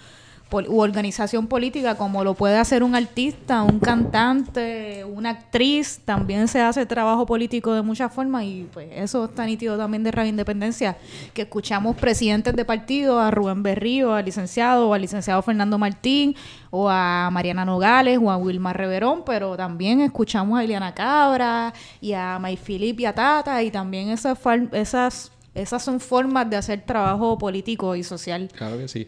u organización política, como lo puede hacer un artista, un cantante, una actriz, también se hace trabajo político de muchas formas y pues eso está nítido también de Radio Independencia, que escuchamos presidentes de partido, a Rubén Berrío, al licenciado, o al licenciado Fernando Martín, o a Mariana Nogales, o a Wilmar Reverón, pero también escuchamos a Eliana Cabra, y a May Philip y a Tata, y también esas, esas, esas son formas de hacer trabajo político y social. Claro que sí.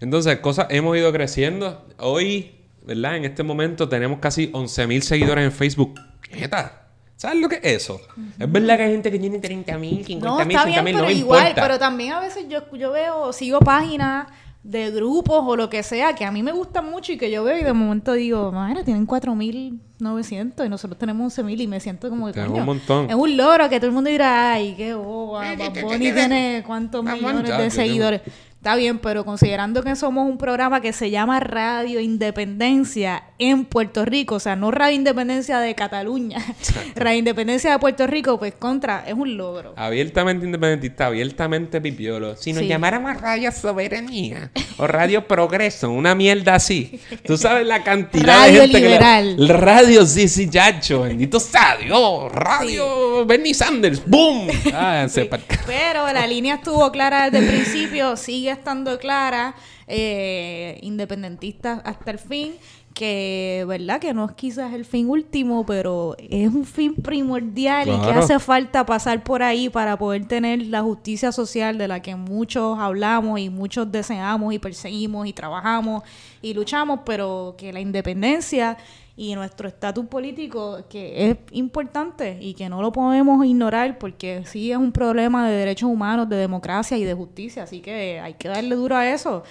Entonces, cosas, hemos ido creciendo. Hoy, ¿verdad? En este momento tenemos casi 11.000 seguidores en Facebook. ¿Neta? ¿Sabes lo que es eso? Es verdad que hay gente que tiene 30.000, 50.000, No, está bien, 50.000, pero no me igual, importa. pero también a veces yo, yo veo, sigo páginas de grupos o lo que sea que a mí me gustan mucho y que yo veo y de momento digo, madre, tienen 4.900 y nosotros tenemos 11.000 y me siento como que Tenemos coño, un montón. Es un logro que todo el mundo dirá, ay, qué boba, Bad Bunny tiene cuántos millones de seguidores. Está bien, pero considerando que somos un programa que se llama Radio Independencia en Puerto Rico, o sea, no Radio Independencia de Cataluña, Radio Independencia de Puerto Rico, pues contra, es un logro. Abiertamente independentista, abiertamente pipiolo. Si nos Sí. llamáramos Radio Soberanía o Radio Progreso, una mierda así. Tú sabes la cantidad Radio de gente liberal. que... la- Radio, sí, sí, chacho. Bendito sea Dios. Radio Bernie Sanders. ¡Boom! Ah, Sí, Pero la línea estuvo clara desde el principio, sigue estando clara, eh, independentista hasta el fin, que verdad que no es quizás el fin último, pero es un fin primordial y que hace falta pasar por ahí para poder tener la justicia social de la que muchos hablamos y muchos deseamos y perseguimos y trabajamos y luchamos, pero que la independencia y nuestro estatus político que es importante y que no lo podemos ignorar porque sí es un problema de derechos humanos, de democracia y de justicia, así que hay que darle duro a eso.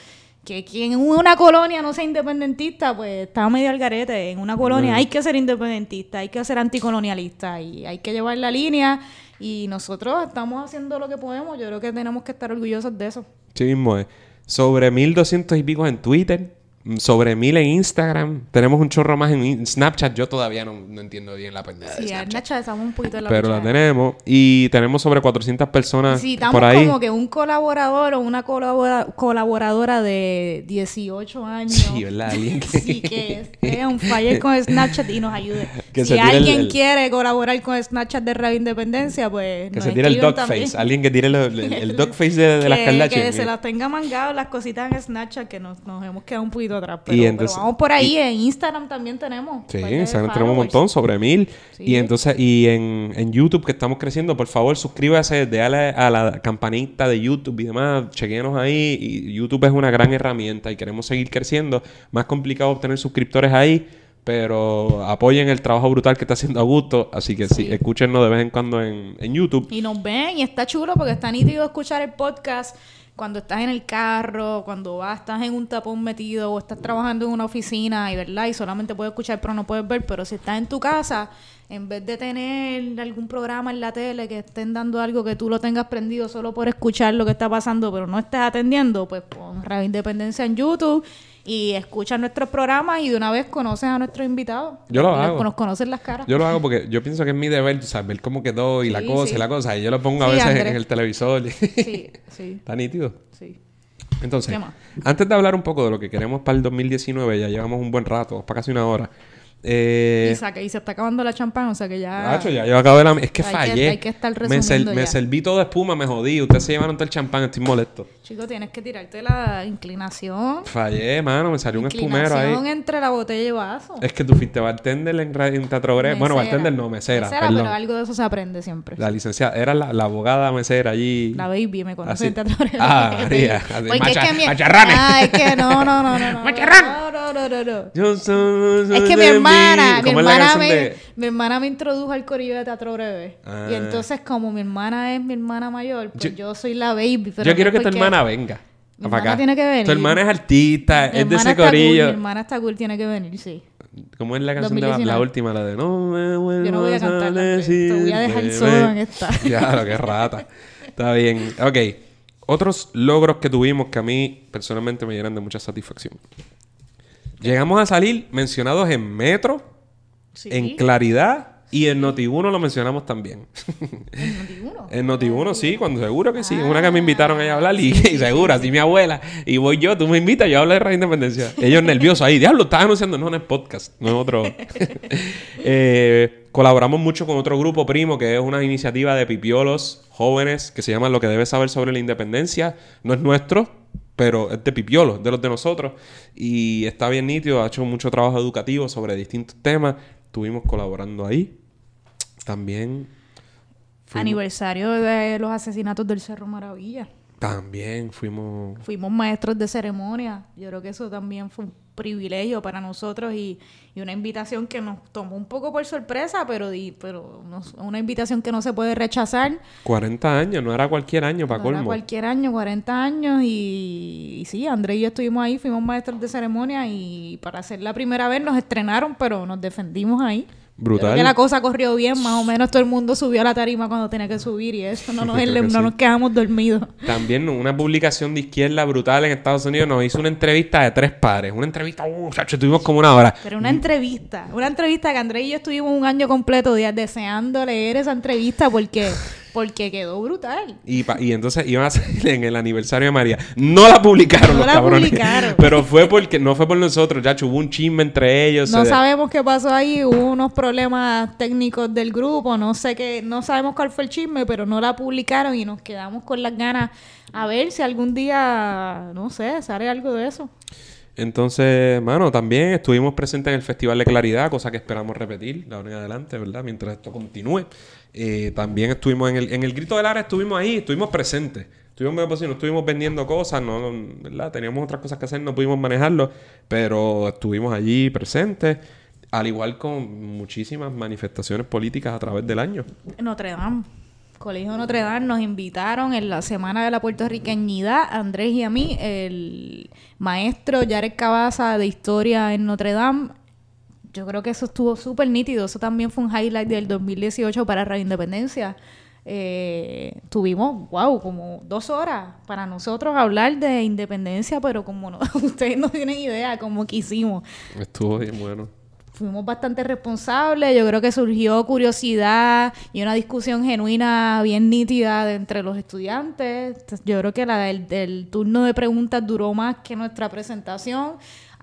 Que quien en una colonia no sea independentista, pues está medio al garete. En una colonia hay que ser independentista, hay que ser anticolonialista y hay que llevar la línea. Y nosotros estamos haciendo lo que podemos. Yo creo que tenemos que estar orgullosos de eso. Sí mismo es. Sobre 1200 y pico en Twitter. Sobre 1000 en Instagram. Tenemos un chorro más en Snapchat. Yo todavía no, no entiendo bien la pendeja de Sí, Snapchat. Nacha, estamos un poquito en la Pero la tenemos. Y tenemos sobre 400 personas Sí, estamos por ahí. como que un colaborador o una colabora- colaboradora de 18 años. Sí, ¿verdad? Alguien que- Sí, que esté un fire con Snapchat y nos ayude. Que si el- alguien el- quiere colaborar con Snapchat de Radio Independencia, pues Que nos se tire el dogface. Alguien que tire el, el, dogface de, de las Kardashian. que se las tenga mangado las cositas en Snapchat que nos, nos hemos quedado un poquito poquito atrás. Y Pero, pero entonces- vamos por ahí. En Instagram también tenemos. Sí, en Instagram tenemos un montón, sobre mil. Sí. Y entonces, y en, en YouTube que estamos creciendo, por favor, suscríbase, déale a la campanita de YouTube y demás, chequenos ahí. Y YouTube es una gran herramienta y queremos seguir creciendo. Más complicado obtener suscriptores ahí, pero apoyen el trabajo brutal que está haciendo Augusto. Así que sí, Sí. escúchenos de vez en cuando en, en YouTube. Y nos ven y está chulo porque está nítido escuchar el podcast cuando estás en el carro, cuando vas, estás en un tapón metido o estás trabajando en una oficina y verdad y solamente puedes escuchar pero no puedes ver, pero si estás en tu casa, en vez de tener algún programa en la tele que estén dando algo que tú lo tengas prendido solo por escuchar lo que está pasando, pero no estés atendiendo, pues pon Radio Independencia en YouTube y escucha nuestros programas y de una vez conoces a nuestros invitados. Yo lo hago. Nos conocen las caras. Yo lo hago porque yo pienso que es mi deber, sabes, ver cómo quedó y la cosa sí. y la cosa. Y yo lo pongo a Sí, veces Andrés. en el televisor. Sí, sí, Está nítido. sí. Entonces, ¿Qué más? antes de hablar un poco de lo que queremos para el 2019, ya llevamos un buen rato, para casi una hora. Eh, Y, y se está acabando la champán, o sea que ya... Nacho, ya yo acabé la... Es que Hay que- fallé. hay que estar me, me serví todo de espuma, me jodí. Ustedes se llevaron todo el champán, estoy molesto. Chico, tienes que tirarte la inclinación. Fallé, mano, me salió un espumero inclinación ahí. entre la botella y el vaso. Es que tú fuiste bartender en, en Teatro Bre- Bueno, bartender no, mesera, Mesera, perdón. pero algo de eso se aprende siempre. La licenciada, era la, la abogada mesera allí. La baby me conoce en Teatro Bre- Ah, María, macha- es que mi... macharranes. Ah, es que no, no, no, no. no Macharrán. No, no, no, no, no. Yo soy- Es que mi hermana, mi ¿Cómo es la hermana, me, de- mi hermana me introdujo al corillo de teatro breve. Ah. Y entonces, como mi hermana es mi hermana mayor, pues Yo- yo, soy la baby. Pero Yo quiero que tu hermana venga. Mi hermana acá. tiene que venir. Tu hermana es artista, Mi es de ese está cool, corillo. mi hermana está cool, tiene que venir, sí. ¿Cómo es la canción de la, 2019? la última? La de No me vuelvas Yo no voy a Andrés. Te voy a dejar solo bebé". en esta. Ya, lo que rata. Está bien. Ok. Otros logros que tuvimos que a mí personalmente me llenan de mucha satisfacción. Llegamos a salir mencionados en Metro, Sí. en Claridad y en Noti1 lo mencionamos también. ¿En Noti1? En Noti1 sí, cuando seguro que sí. Ah, Una que me invitaron ahí a hablar y, y seguro, así mi abuela. Y voy yo, tú me invitas, yo hablo de Radio Independencia. Ellos nerviosos ahí. Diablo, estás anunciando. No, no es podcast, no es otro. Eh, colaboramos mucho con otro grupo primo que es una iniciativa de pipiolos jóvenes que se llama Lo que debes saber sobre la independencia. No es nuestro, pero es de pipiolos, de los de nosotros. Y está bien nítido, ha hecho mucho trabajo educativo sobre distintos temas. Estuvimos colaborando ahí. También. fuimos- Aniversario de los asesinatos del Cerro Maravilla. También fuimos. Fuimos maestros de ceremonia. Yo creo que eso también fue un privilegio para nosotros y, y una invitación que nos tomó un poco por sorpresa, pero, di- pero nos- una invitación que no se puede rechazar. 40 años, no era cualquier año para No era colmo. cualquier año, 40 años y, y sí, André y yo estuvimos ahí, fuimos maestros de ceremonia y para hacer la primera vez nos estrenaron, pero nos defendimos ahí. Brutal. Creo que la cosa corrió bien, más o menos todo el mundo subió a la tarima cuando tenía que subir y eso, no nos, Creo que no sí. nos quedamos dormidos. También una publicación de izquierda brutal en Estados Unidos nos hizo una entrevista de tres pares. Una entrevista, uh, chacho, tuvimos como una hora. Pero una entrevista, una entrevista que André y yo estuvimos un año completo días deseando leer esa entrevista porque, porque quedó brutal. Y, pa- y entonces iban a salir en el aniversario de María. No la publicaron No los la cabrones. publicaron. Pero fue porque, no fue por nosotros, ya hubo un chisme entre ellos. No sabemos qué pasó ahí, hubo unos problemas técnicos del grupo, no sé qué, no sabemos cuál fue el chisme, pero no la publicaron y nos quedamos con las ganas a ver si algún día, no sé, sale algo de eso. Entonces, mano, también estuvimos presentes en el Festival de Claridad, cosa que esperamos repetir de ahora en adelante, ¿verdad? Mientras esto continúe. Eh, también estuvimos en el, en el Grito del Ara, estuvimos ahí, estuvimos presentes. Estuvimos medio posible, no estuvimos vendiendo cosas, no, ¿verdad? Teníamos otras cosas que hacer, no pudimos manejarlo, pero estuvimos allí presentes, al igual con muchísimas manifestaciones políticas a través del año. Notre Dame. Colegio Notre Dame nos invitaron en la Semana de la Puertorriqueñidad, Andrés y a mí, el maestro Jared Cabaza de Historia en Notre Dame. Yo creo que eso estuvo súper nítido. Eso también fue un highlight del 2018 para Radio Independencia. Eh, tuvimos, wow, como dos horas para nosotros hablar de independencia, pero como no, ustedes no tienen idea cómo quisimos Estuvo bien bueno. fuimos bastante responsables. Yo creo que surgió curiosidad y una discusión genuina bien nítida de entre los estudiantes. Yo creo que la del, del turno de preguntas duró más que nuestra presentación.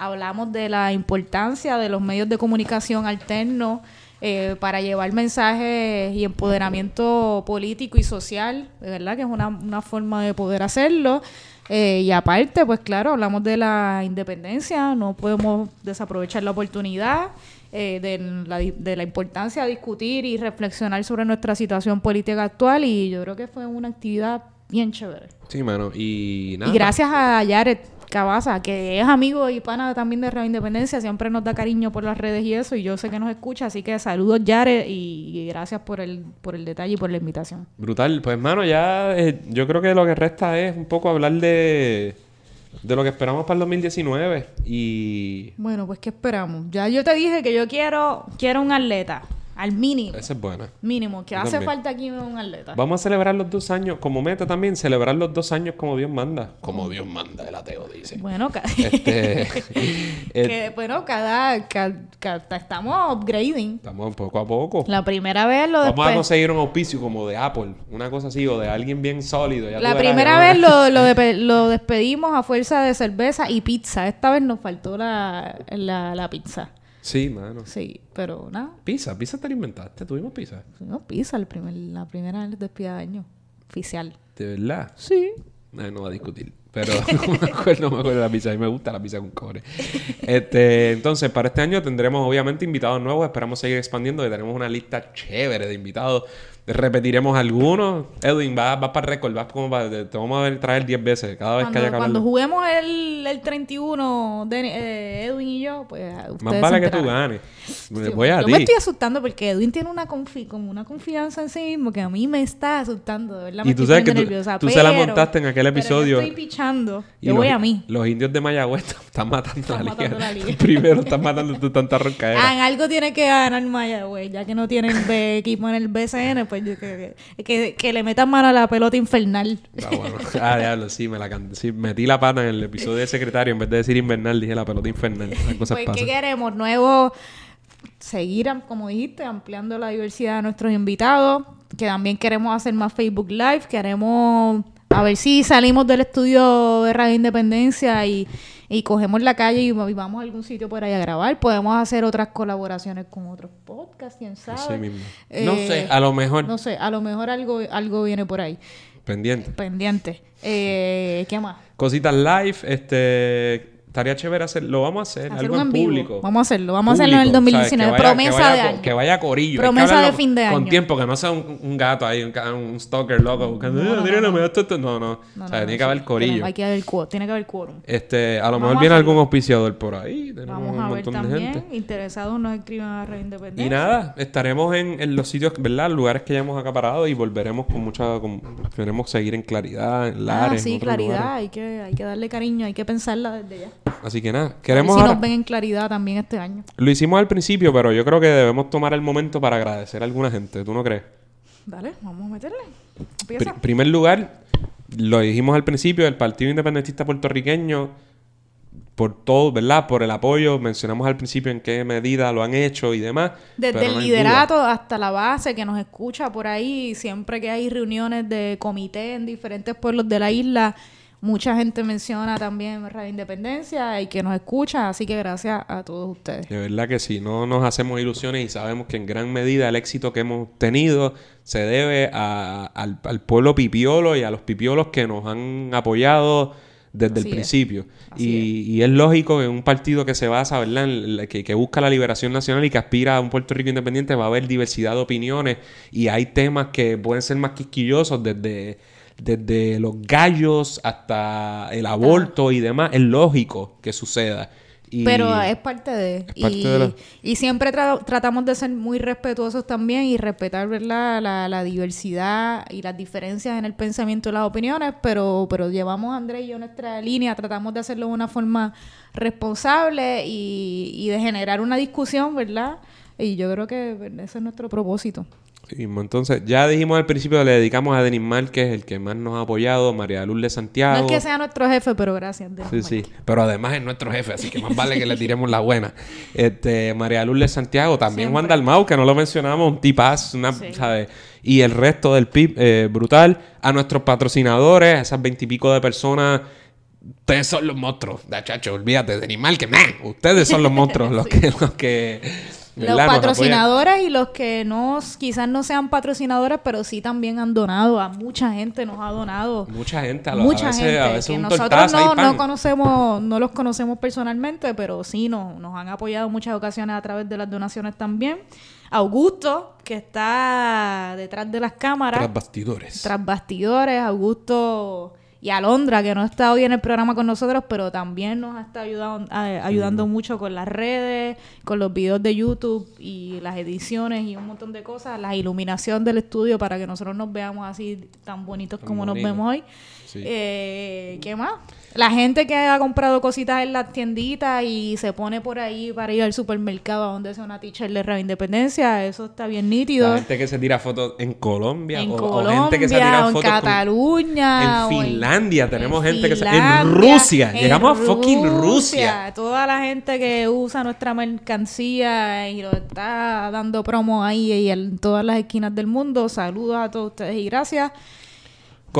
Hablamos de la importancia de los medios de comunicación alternos eh, para llevar mensajes y empoderamiento político y social, de verdad que es una, una forma de poder hacerlo. Eh, y aparte, pues claro, hablamos de la independencia, no podemos desaprovechar la oportunidad. Eh, de, la, de la importancia de discutir y reflexionar sobre nuestra situación política actual y yo creo que fue una actividad bien chévere. Sí, mano. Y nada. Y gracias a Jared Cabaza, que es amigo y pana también de Radio Independencia, siempre nos da cariño por las redes y eso, y yo sé que nos escucha, así que saludos Jared y, gracias por el, por el detalle y por la invitación. Brutal. Pues, mano, ya eh, yo creo que lo que resta es un poco hablar de de lo que esperamos para el 2019 y... Bueno, pues ¿qué esperamos? Ya yo te dije que yo quiero, quiero un atleta. Al mínimo. Esa es buena. Mínimo, que hace falta aquí un atleta. Vamos a celebrar los dos años, como meta también, celebrar los dos años como Dios manda. Como Dios manda, el ateo dice. Bueno, este, que, bueno cada, estamos upgrading. Estamos poco a poco. La primera vez lo Vamos a conseguir un auspicio como de Apple, una cosa así, o de alguien bien sólido. la primera vez lo, lo, despedimos a fuerza de cerveza y pizza. Esta vez nos faltó la, la, la pizza. Sí, mano. Sí, pero nada. Pizza, pizza te la inventaste. ¿Tuvimos pizza? Tuvimos pizza el primer, la primera despedida de año. Oficial. ¿De verdad? Sí. no va a discutir. Pero no me acuerdo, no me acuerdo de la pizza. A mí me gusta la pizza con cobre. Este, entonces, para este año tendremos obviamente invitados nuevos. Esperamos seguir expandiendo. Y tenemos una lista chévere de invitados repetiremos algunos. Edwin, va, va para récord, va como para, te vamos a traer 10 veces cada vez que haya que Cuando juguemos el, el 31, de, eh, Edwin y yo, pues Más vale que tú ganes. Voy a yo me estoy asustando porque Edwin tiene una confi como una confianza en sí mismo que a mí me está asustando, de verdad. Y tú sabes que tú, se la montaste en aquel episodio. Yo estoy yo voy a mí. Los indios de Mayagüez están matando, la, liga. Primero están matando tu tanta roncaera. Ah, algo tiene que ganar Mayagüez, ya que no tienen equipo en el BCN, pues que, que, le metan mano a la pelota infernal. Ah, bueno. ah, diablo, sí, me la canté. Sí, metí la pata en el episodio de secretario. En vez de decir invernal, dije la pelota infernal. pues, ¿qué queremos? Nuevo... Seguir, como dijiste, ampliando la diversidad de nuestros invitados. Que también queremos hacer más Facebook Live. Queremos... A ver si salimos del estudio de Radio Independencia y y cogemos la calle y vamos a algún sitio por ahí a grabar. Podemos hacer otras colaboraciones con otros podcasts, quién sabe. mismo. no sé, a lo mejor. No sé, a lo mejor algo, algo viene por ahí. Pendiente. Pendiente. Eh, ¿Qué más? Cositas live, este Estaría chévere hacer, lo vamos a hacer, algo en, público. Vamos a hacerlo, vamos a hacerlo en el 2019. promesa de año. Que vaya a corillo. Promesa de fin de año. Con tiempo, que no sea un, gato ahí, un, stalker loco buscando. No, no, no. o sea, tiene que haber corillo. Hay que haber tiene que haber quórum. Este, a lo mejor viene algún auspiciador por ahí. Tenemos vamos a un montón ver también. De gente. Interesados nos escriban a Red Independencia. Y nada, estaremos en, en, los sitios, ¿verdad? Lugares que ya hemos acaparado y volveremos con mucha. queremos seguir en claridad, en Lares. Ah, sí, claridad. Hay que, hay que darle cariño, hay que pensarla desde ya. Así que nada. Queremos si nos ven en claridad también este año. Lo hicimos al principio, pero yo creo que debemos tomar el momento para agradecer a alguna gente. ¿Tú no crees? Dale, vamos a meterle. En primer lugar, lo dijimos al principio, el Partido Independentista Puertorriqueño, por todo, ¿verdad? Por el apoyo, mencionamos al principio en qué medida lo han hecho y demás. Desde el liderato hasta la base que nos escucha por ahí, siempre que hay reuniones de comité en diferentes pueblos de la isla Mucha gente menciona también Radio Independencia y que nos escucha, así que gracias a todos ustedes. De verdad que sí, no nos hacemos ilusiones y sabemos que en gran medida el éxito que hemos tenido se debe al, pueblo pipiolo y a los pipiolos que nos han apoyado desde el principio. Y es. lógico que un partido que se basa, ¿verdad? En, que, que, busca la liberación nacional y que aspira a un Puerto Rico independiente va a haber diversidad de opiniones y hay temas que pueden ser más quisquillosos desde desde los gallos hasta el aborto y demás, es lógico que suceda. Pero es parte de... y, siempre tratamos de ser muy respetuosos también y respetar ¿verdad? La, diversidad y las diferencias en el pensamiento y las opiniones, pero, pero llevamos a Andrés y yo nuestra línea, tratamos de hacerlo de una forma responsable y, y de generar una discusión, ¿verdad? Y yo creo que ese es nuestro propósito. Entonces, ya dijimos al principio, le dedicamos a Denis Márquez, el que más nos ha apoyado, María Luz de Santiago. No es que sea nuestro jefe, pero gracias. Denis sí, sí. Pero además es nuestro jefe, así que más vale que le tiremos la buena. Este, María Luz de Santiago, también Juan Dalmau, que no lo mencionamos, un tipaz, una, ¿sabes? Y el resto del PIB, eh, brutal. A nuestros patrocinadores, a esas veintipico de personas ustedes son los monstruos. Chacho, olvídate de animal que me. Ustedes son los monstruos los que, los que Los. Nos patrocinadores y los que no, quizás no sean patrocinadores, pero sí también han donado. A mucha gente nos ha donado. Mucha gente, a, lo- mucha a veces, gente a veces que un nosotros tortazo no, no conocemos, no los conocemos personalmente, pero sí nos, nos han apoyado en muchas ocasiones a través de las donaciones también. Augusto, que está detrás de las cámaras, Tras bastidores. tras bastidores, Augusto y Alondra, que no está hoy en el programa con nosotros, pero también nos ha estado ayudando, a- ayudando mucho con las redes, con los videos de YouTube y las ediciones y un montón de cosas, la iluminación del estudio para que nosotros nos veamos así tan bonitos Tan como bonito. nos vemos hoy. Sí. Eh, ¿Qué más? La gente que ha comprado cositas en las tienditas y se pone por ahí para ir al supermercado a donde sea una teacher de Independencia, eso está bien nítido. La gente que se tira fotos en Colombia. En o, gente que se en fotos con- Cataluña. En Finlandia tenemos en gente que se... En Rusia. en Llegamos a fucking Rusia. Toda la gente que usa nuestra mercancía y lo está dando promo ahí y en todas las esquinas del mundo. Saludos a todos ustedes y gracias.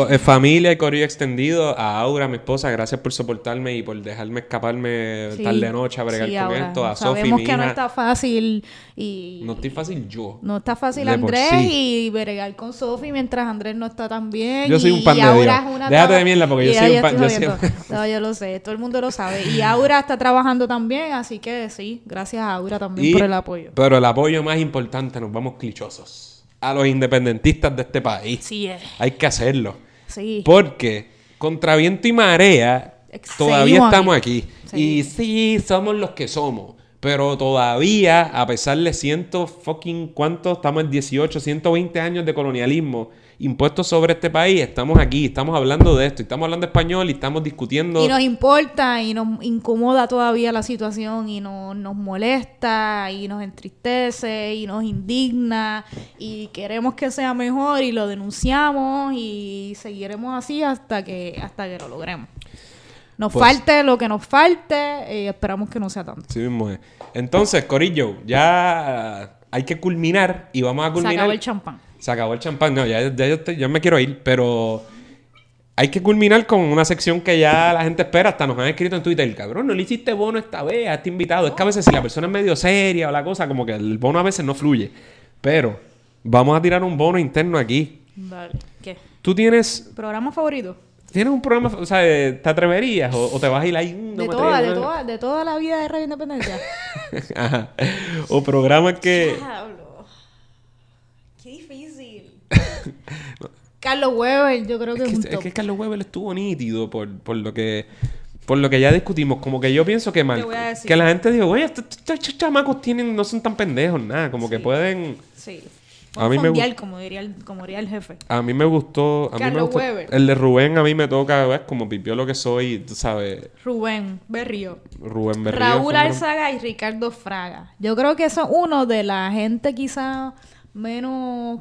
Eh, familia y correo extendido. A Aura, mi esposa, gracias por soportarme y por dejarme escaparme Sí, tarde noche a bregar sí, con esto. A Sofi, Sabemos que no está fácil y... No estoy fácil yo. No está fácil De Andrés sí. y bregar con Sofi mientras Andrés no está tan bien. Yo soy un pan y de Aura Dios. es una Déjate de mierda porque yo soy un pan- yo. No, lo sé, todo el mundo lo sabe. Y Aura está trabajando también, así que sí, gracias a Aura también Y- por el apoyo. Pero el apoyo más importante, nos vamos clichosos. A los independentistas de este país. Sí, es. Hay que hacerlo. Sí. Porque contra viento y marea todavía estamos aquí. Y Seguimos. sí, somos los que somos. Pero todavía, a pesar de ciento fucking cuánto, estamos en 18, 120 años de colonialismo impuestos sobre este país, estamos aquí, estamos hablando de esto, estamos hablando español y estamos discutiendo. Y nos importa y nos incomoda todavía la situación y no- nos molesta y nos entristece y nos indigna y queremos que sea mejor y lo denunciamos y seguiremos así hasta que hasta que lo logremos. Nos Pues- falte lo que nos falte y esperamos que no sea tanto. Sí mismo es. Entonces, Corillo, ya hay que culminar y vamos a Se culminar. acabó el champán. Se acabó el champán. No, ya, ya, yo estoy- ya me quiero ir, pero hay que culminar con una sección que ya la gente espera. Hasta nos han escrito en Twitter, cabrón, no le hiciste bono esta vez a este invitado. Es que a veces si la persona es medio seria o la cosa, como que el bono a veces no fluye. Pero vamos a tirar un bono interno aquí. Vale. ¿Qué? ¿Tú tienes, ¿Programa favorito? Tienes un programa, o sea, ¿te atreverías o, o te vas a ir ahí? "Mm, no de me toda, atrevo"? de toda, de toda la vida de Radio Independencia. Ajá. O programas que... Diablo. Qué difícil. Carlos Weber, yo creo que Es es, un que, es top. que Carlos Weber estuvo nítido por, por lo que por lo que ya discutimos. Como que yo pienso que mal. Que la gente dijo, oye, estos, chamacos tienen, no son tan pendejos, nada. Como que pueden. Sí. A mí me como diría el, como diría el jefe. A mí me gustó. A mí me Carlos gustó. Weber. El de Rubén a mí me toca, ¿ves? Como pipió lo que soy, tú sabes. Rubén Berrío. Rubén Berrío. Raúl Alzaga y Ricardo Fraga. Yo creo que son uno de la gente quizá menos,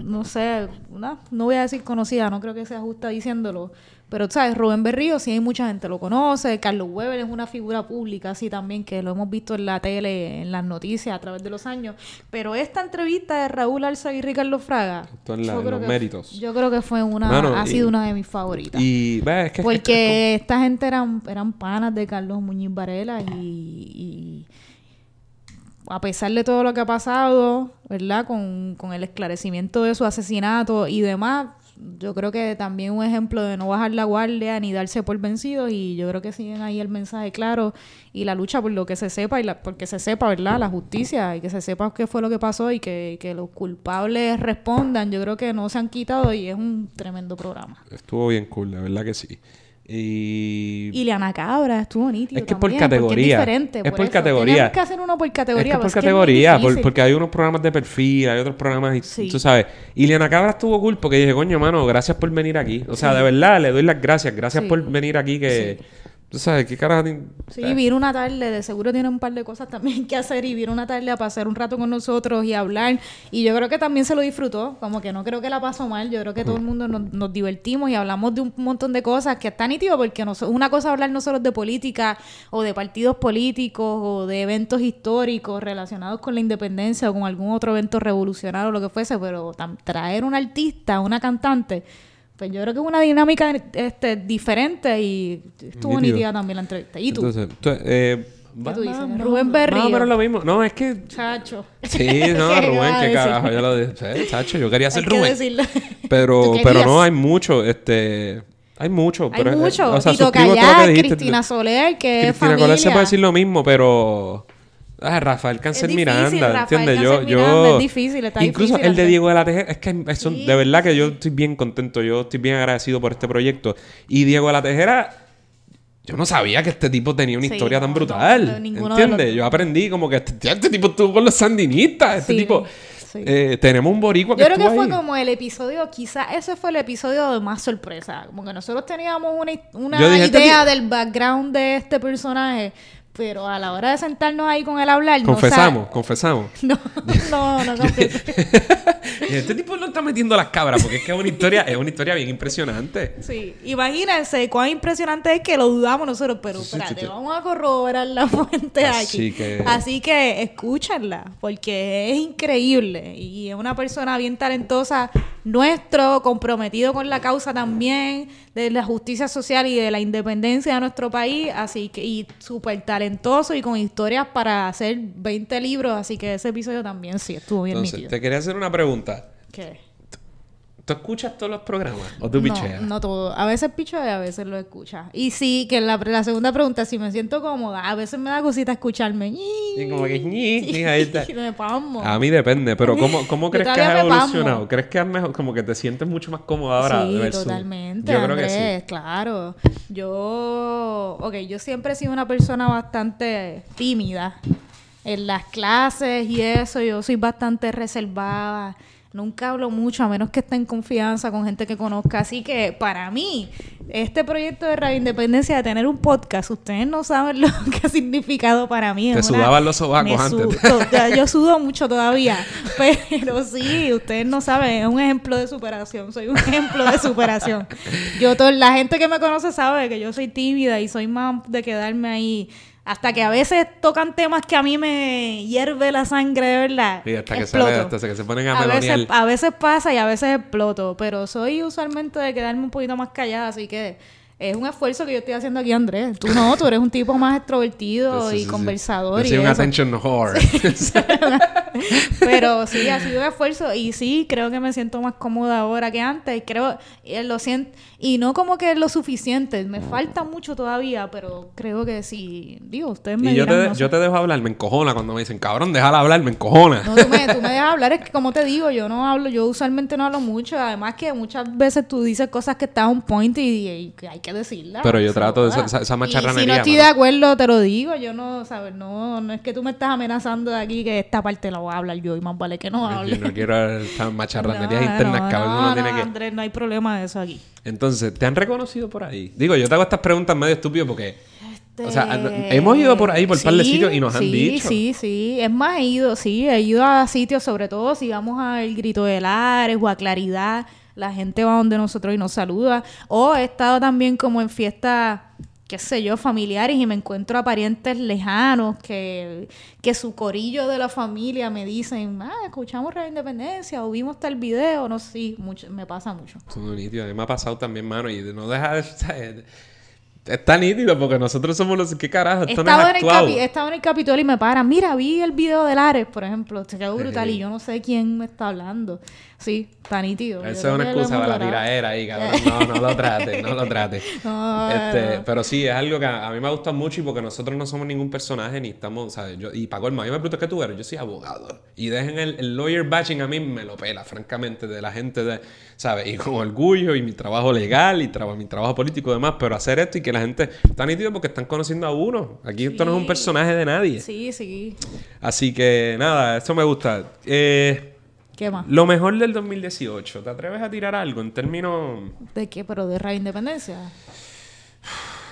no sé, una- no voy a decir conocida, no creo que sea justa diciéndolo. Pero, ¿sabes? Rubén Berrío, sí hay mucha gente lo conoce. Carlos Weber es una figura pública, así también, que lo hemos visto en la tele, en las noticias a través de los años. Pero esta entrevista de Raúl Alzaga y Ricardo Fraga, Esto en la- yo en creo los que- méritos. Yo creo que fue una, Mano, ha y- sido una de mis favoritas. Y, ¿ves? Es que. Porque esta gente eran, eran panas de Carlos Muñiz Varela y, y a pesar de todo lo que ha pasado, ¿verdad? Con, con el esclarecimiento de su asesinato y demás, yo creo que también un ejemplo de no bajar la guardia ni darse por vencido y yo creo que siguen ahí el mensaje claro y la lucha por lo que se sepa y la, porque se sepa, ¿verdad? La justicia y que se sepa qué fue lo que pasó y que, que los culpables respondan, yo creo que no se han quitado y es un tremendo programa. Estuvo bien cool, la verdad que sí. Y. Y Cabra estuvo nítido Es que por también, porque categoría. Es diferente. Es por eso. categoría. Tenemos que hacer uno por Es categoría. que por es que es categoría, por- difícil. porque hay unos programas de perfil, hay otros programas, y, Sí. tú sabes. Y Liana Cabra estuvo cool porque dije, coño, mano, gracias por venir aquí. O sea, de verdad, le doy las gracias. Gracias Sí. por venir aquí, que... Tú sabes, ¿qué carajo? Sí, vino una tarde, de seguro tiene un par de cosas también que hacer y vino una tarde a pasar un rato con nosotros y hablar. Y yo creo que también se lo disfrutó, como que no creo que la pasó mal, yo creo que todo el mundo nos, nos divertimos y hablamos de un montón de cosas que está nítido porque no, una cosa hablar no solo de política o de partidos políticos o de eventos históricos relacionados con la independencia o con algún otro evento revolucionario o lo que fuese, pero traer un artista, una cantante, pues yo creo que es una dinámica este, diferente y estuvo nítida también la entrevista. ¿Y tú? Entonces, tú, eh, ¿Qué tú dices? No, Rubén Berrío. No, pero es lo mismo. No, es que... Chacho. Sí, no, ¿Qué Rubén, qué carajo. Yo lo dije. Chacho, yo quería ser Hay que Rubén. decirlo. Pero, pero no, hay mucho, este... Hay mucho. Hay pero, eh, mucho. o sea, Tito que. Cristina Soler, que es Cristina familia. Coler se puede decir lo mismo, pero... Ah, Rafael Cáncer Es Miranda, ¿entiendes? Yo, yo... Es difícil, está Incluso difícil el de. Diego de la Tejera, es que Sí, de verdad que yo estoy bien contento, yo estoy bien agradecido por este proyecto. Y Diego de la Tejera, yo no sabía que este tipo tenía una Sí, historia tan no, brutal, no, ¿entiendes? los- Yo aprendí como que este, este tipo estuvo con los sandinistas, este Sí, tipo... eh, tenemos un boricua que Yo creo que fue ahí. como el episodio, quizás ese fue el episodio de más sorpresa. Como que nosotros teníamos una, este idea del background de este personaje, pero a la hora de sentarnos ahí con él a hablar, Confesamos, confesamos. no No, no, no confieso. Y este tipo no está metiendo las cabras porque es que es una historia, es una historia bien impresionante. Sí, imagínense cuán impresionante es que lo dudamos nosotros, pero Sí, sí, espérate, sí. vamos a corroborar la fuente Así aquí. que- Así que escúchenla, porque es increíble y es una persona bien talentosa, nuestro, comprometido con la causa también de la justicia social y de la independencia de nuestro país, así que y súper talentoso y con historias para hacer 20 libros, así que ese episodio también sí estuvo bien Entonces, nítido. te quería hacer una pregunta. ¿Qué? ¿Tú escuchas todos los programas o tú picheas? No, no todo. A veces picho y a veces lo escucha. Y sí, que la, la segunda pregunta, si me siento cómoda, a veces me da cosita escucharme. Y como que ñi, ñi, ahí está. Me. A mí depende, pero ¿cómo, crees que has evolucionado? ¿Crees que has mejor, como que te sientes mucho más cómoda ahora? sí, versus- totalmente, Yo creo que sí. claro. Yo, ok, yo siempre he sido una persona bastante tímida en las clases y eso. Yo soy bastante reservada. Nunca hablo mucho a menos que esté en confianza con gente que conozca. Así que para mí, este proyecto de Radio Independencia de tener un podcast, ustedes no saben lo que ha significado para mí. Te Es una- sudaban los sobacos antes. su- to- ya, yo sudo mucho todavía, pero sí, ustedes no saben, es un ejemplo de superación, soy un ejemplo de superación. Yo, to- la gente que me conoce sabe que yo soy tímida y soy más de quedarme ahí. Hasta que a veces tocan temas que a mí me hierve la sangre, de verdad. Sí, hasta que, hasta que se ponen a, A veces, a veces pasa y a veces exploto, pero soy usualmente de quedarme un poquito más callada, así que es un esfuerzo que yo estoy haciendo aquí, Andrés. Tú no, tú eres un tipo más extrovertido y sí, sí. conversador Yo y soy un eso. attention whore. Pero sí, ha sido un esfuerzo y sí, creo que me siento más cómoda ahora que antes. Creo, y lo siento, y no como que es lo suficiente, me falta mucho todavía, pero creo que sí, digo, ustedes me y yo te, no yo te dejo hablar, me encojona cuando me dicen, cabrón, déjala hablar, me encojona. No, tú me, tú me dejas hablar, es que como te digo, yo no hablo, yo usualmente no hablo mucho, además que muchas veces tú dices cosas que están on point y, y que hay que decirlas. Pero yo trato de esa- esa- esa Y si macharranería, no estoy mano. de acuerdo, te lo digo, yo no, ¿sabes? No, no es que tú me estás amenazando de aquí que esta parte la voy a hablar yo y más vale que no hable. Yo no quiero estas macharranerías No, internas, no, cabrón. no, uno tiene no, que... Andrés, no hay problema de eso aquí. Entonces, ¿te han reconocido por ahí? Digo, yo te hago estas preguntas medio estúpido porque... O sea, hemos ido por ahí por un par de sí, sitios y nos han sí, dicho. Sí, sí, Es más, he ido, sí, he ido a sitios, sobre todo si vamos al Grito de Lares o a Claridad, la gente va donde nosotros y nos saluda. O he estado también como en fiestas, qué sé yo, familiares y me encuentro a parientes lejanos que, que su corillo de la familia me dicen, ah, escuchamos Radio Independencia o vimos tal video, no sé, sí, mucho, me pasa mucho. Es nítido. A mí me ha pasado también, mano. Y no deja de... Está nítido porque nosotros somos los... ¿Qué carajo? Esto no es estado, en el capi- he estado en el Capitolio y me paran. Mira, vi el video de Lares, por ejemplo. Se quedó brutal Sí. y yo no sé quién me está hablando. Sí, está nítido. Yo Esa es una excusa para la tiraera ahí, cabrón. No, no lo trate, no lo trate. No, Este, no. pero sí, es algo que a, a mí me gusta mucho y porque nosotros no somos ningún personaje ni estamos, ¿sabes? Yo, y para colmo, a mí me pregunta ¿qué tú eres? Yo soy abogado. Y dejen el, el lawyer bashing a mí me lo pela, francamente, de la gente, de, ¿sabes? Y con orgullo y mi trabajo legal y traba- mi trabajo político y demás, pero hacer esto y que la gente está nítido porque están conociendo a uno. Aquí esto no es un personaje de nadie. Sí, sí. Así que nada, eso me gusta. Eh, ¿Qué más? lo mejor del 2018, ¿te atreves a tirar algo en términos... ¿De qué? ¿Pero de Radio Independencia?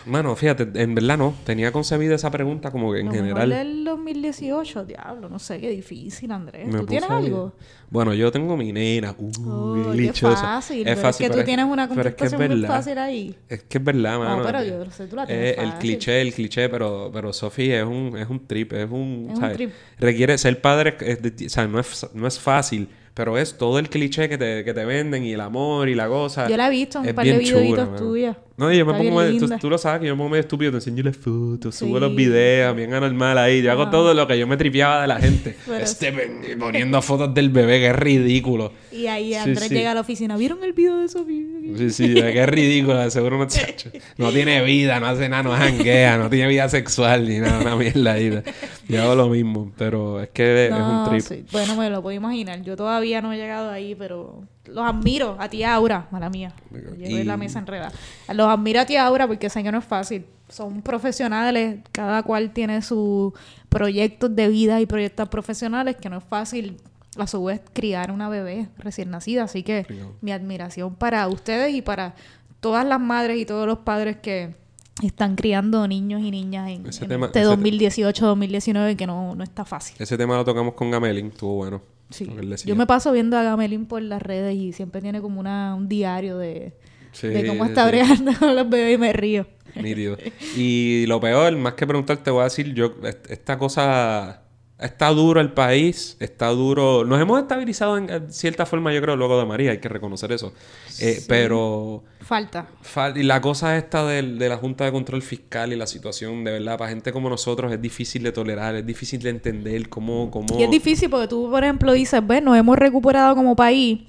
Mano, fíjate, en verdad no. Tenía concebida esa pregunta como que en Lo general. mejor del 2018, diablo, no sé, qué difícil, Andrés. me ¿Tú tienes algo? Bueno, yo tengo mi nena. Uy, Oh, dichosa. fácil. Es pero fácil, es que pero tú tienes una pero es que es contestación muy verdad. fácil ahí. Es que es verdad, mano. pero Es- yo sé, tú la es tienes el fácil. cliché, el cliché, pero, pero Sophie es un, es un trip, es un, Es un ¿sabes? trip. Requiere ser padre, es de- o sea, no es, no es fácil, pero es todo el cliché que te, que te venden y el amor y la cosa. Yo la he visto en Es un par de videitos tuyos. No, y yo me Está pongo medio- tú, tú lo sabes que yo me pongo medio estúpido, te enseño las fotos, subo los Sí. videos, bien anormal ahí. Yo hago todo lo que yo me tripeaba de la gente. Este poniendo fotos del bebé, que es ridículo. Y ahí Sí, Andrés sí. llega a la oficina. ¿Vieron el video de Sofía? Sí, sí, que es ridículo, seguro no, no tiene vida, no hace nada, no janguea, no tiene vida sexual ni nada, una mierda ahí. Yo hago lo mismo, pero es que es un No, trip. sí. Bueno, me lo puedo imaginar. Yo todavía no he llegado ahí, pero los admiro. A ti, Aura, mala mía. Llevo Y- la mesa enredada. Los admiro a ti, Aura, porque sé que no es fácil. Son profesionales, cada cual tiene sus proyectos de vida y proyectos profesionales, que no es fácil a su vez criar una bebé recién nacida. Así que mi admiración para ustedes y para todas las madres y todos los padres que están criando niños y niñas en, en tema- este ese te- 2018-2019, que no, no está fácil. Ese tema lo tocamos con Gamelin, estuvo bueno. Sí. Yo me paso viendo a Gamelin por las redes y siempre tiene como una, un diario de, Sí, de cómo sí, está sí. bregando con los bebés y me río. Nítido. Y lo peor, más que preguntar, te voy a decir, yo, est- esta cosa, está duro el país, está duro, nos hemos estabilizado en cierta forma, yo creo, luego de María, hay que reconocer eso. Eh, Pero Falta. fal- y la cosa esta del- de, la Junta de Control Fiscal y la situación, de verdad, para gente como nosotros es difícil de tolerar, es difícil de entender cómo... cómo... Y es difícil porque tú, por ejemplo, dices, ves, nos hemos recuperado como país.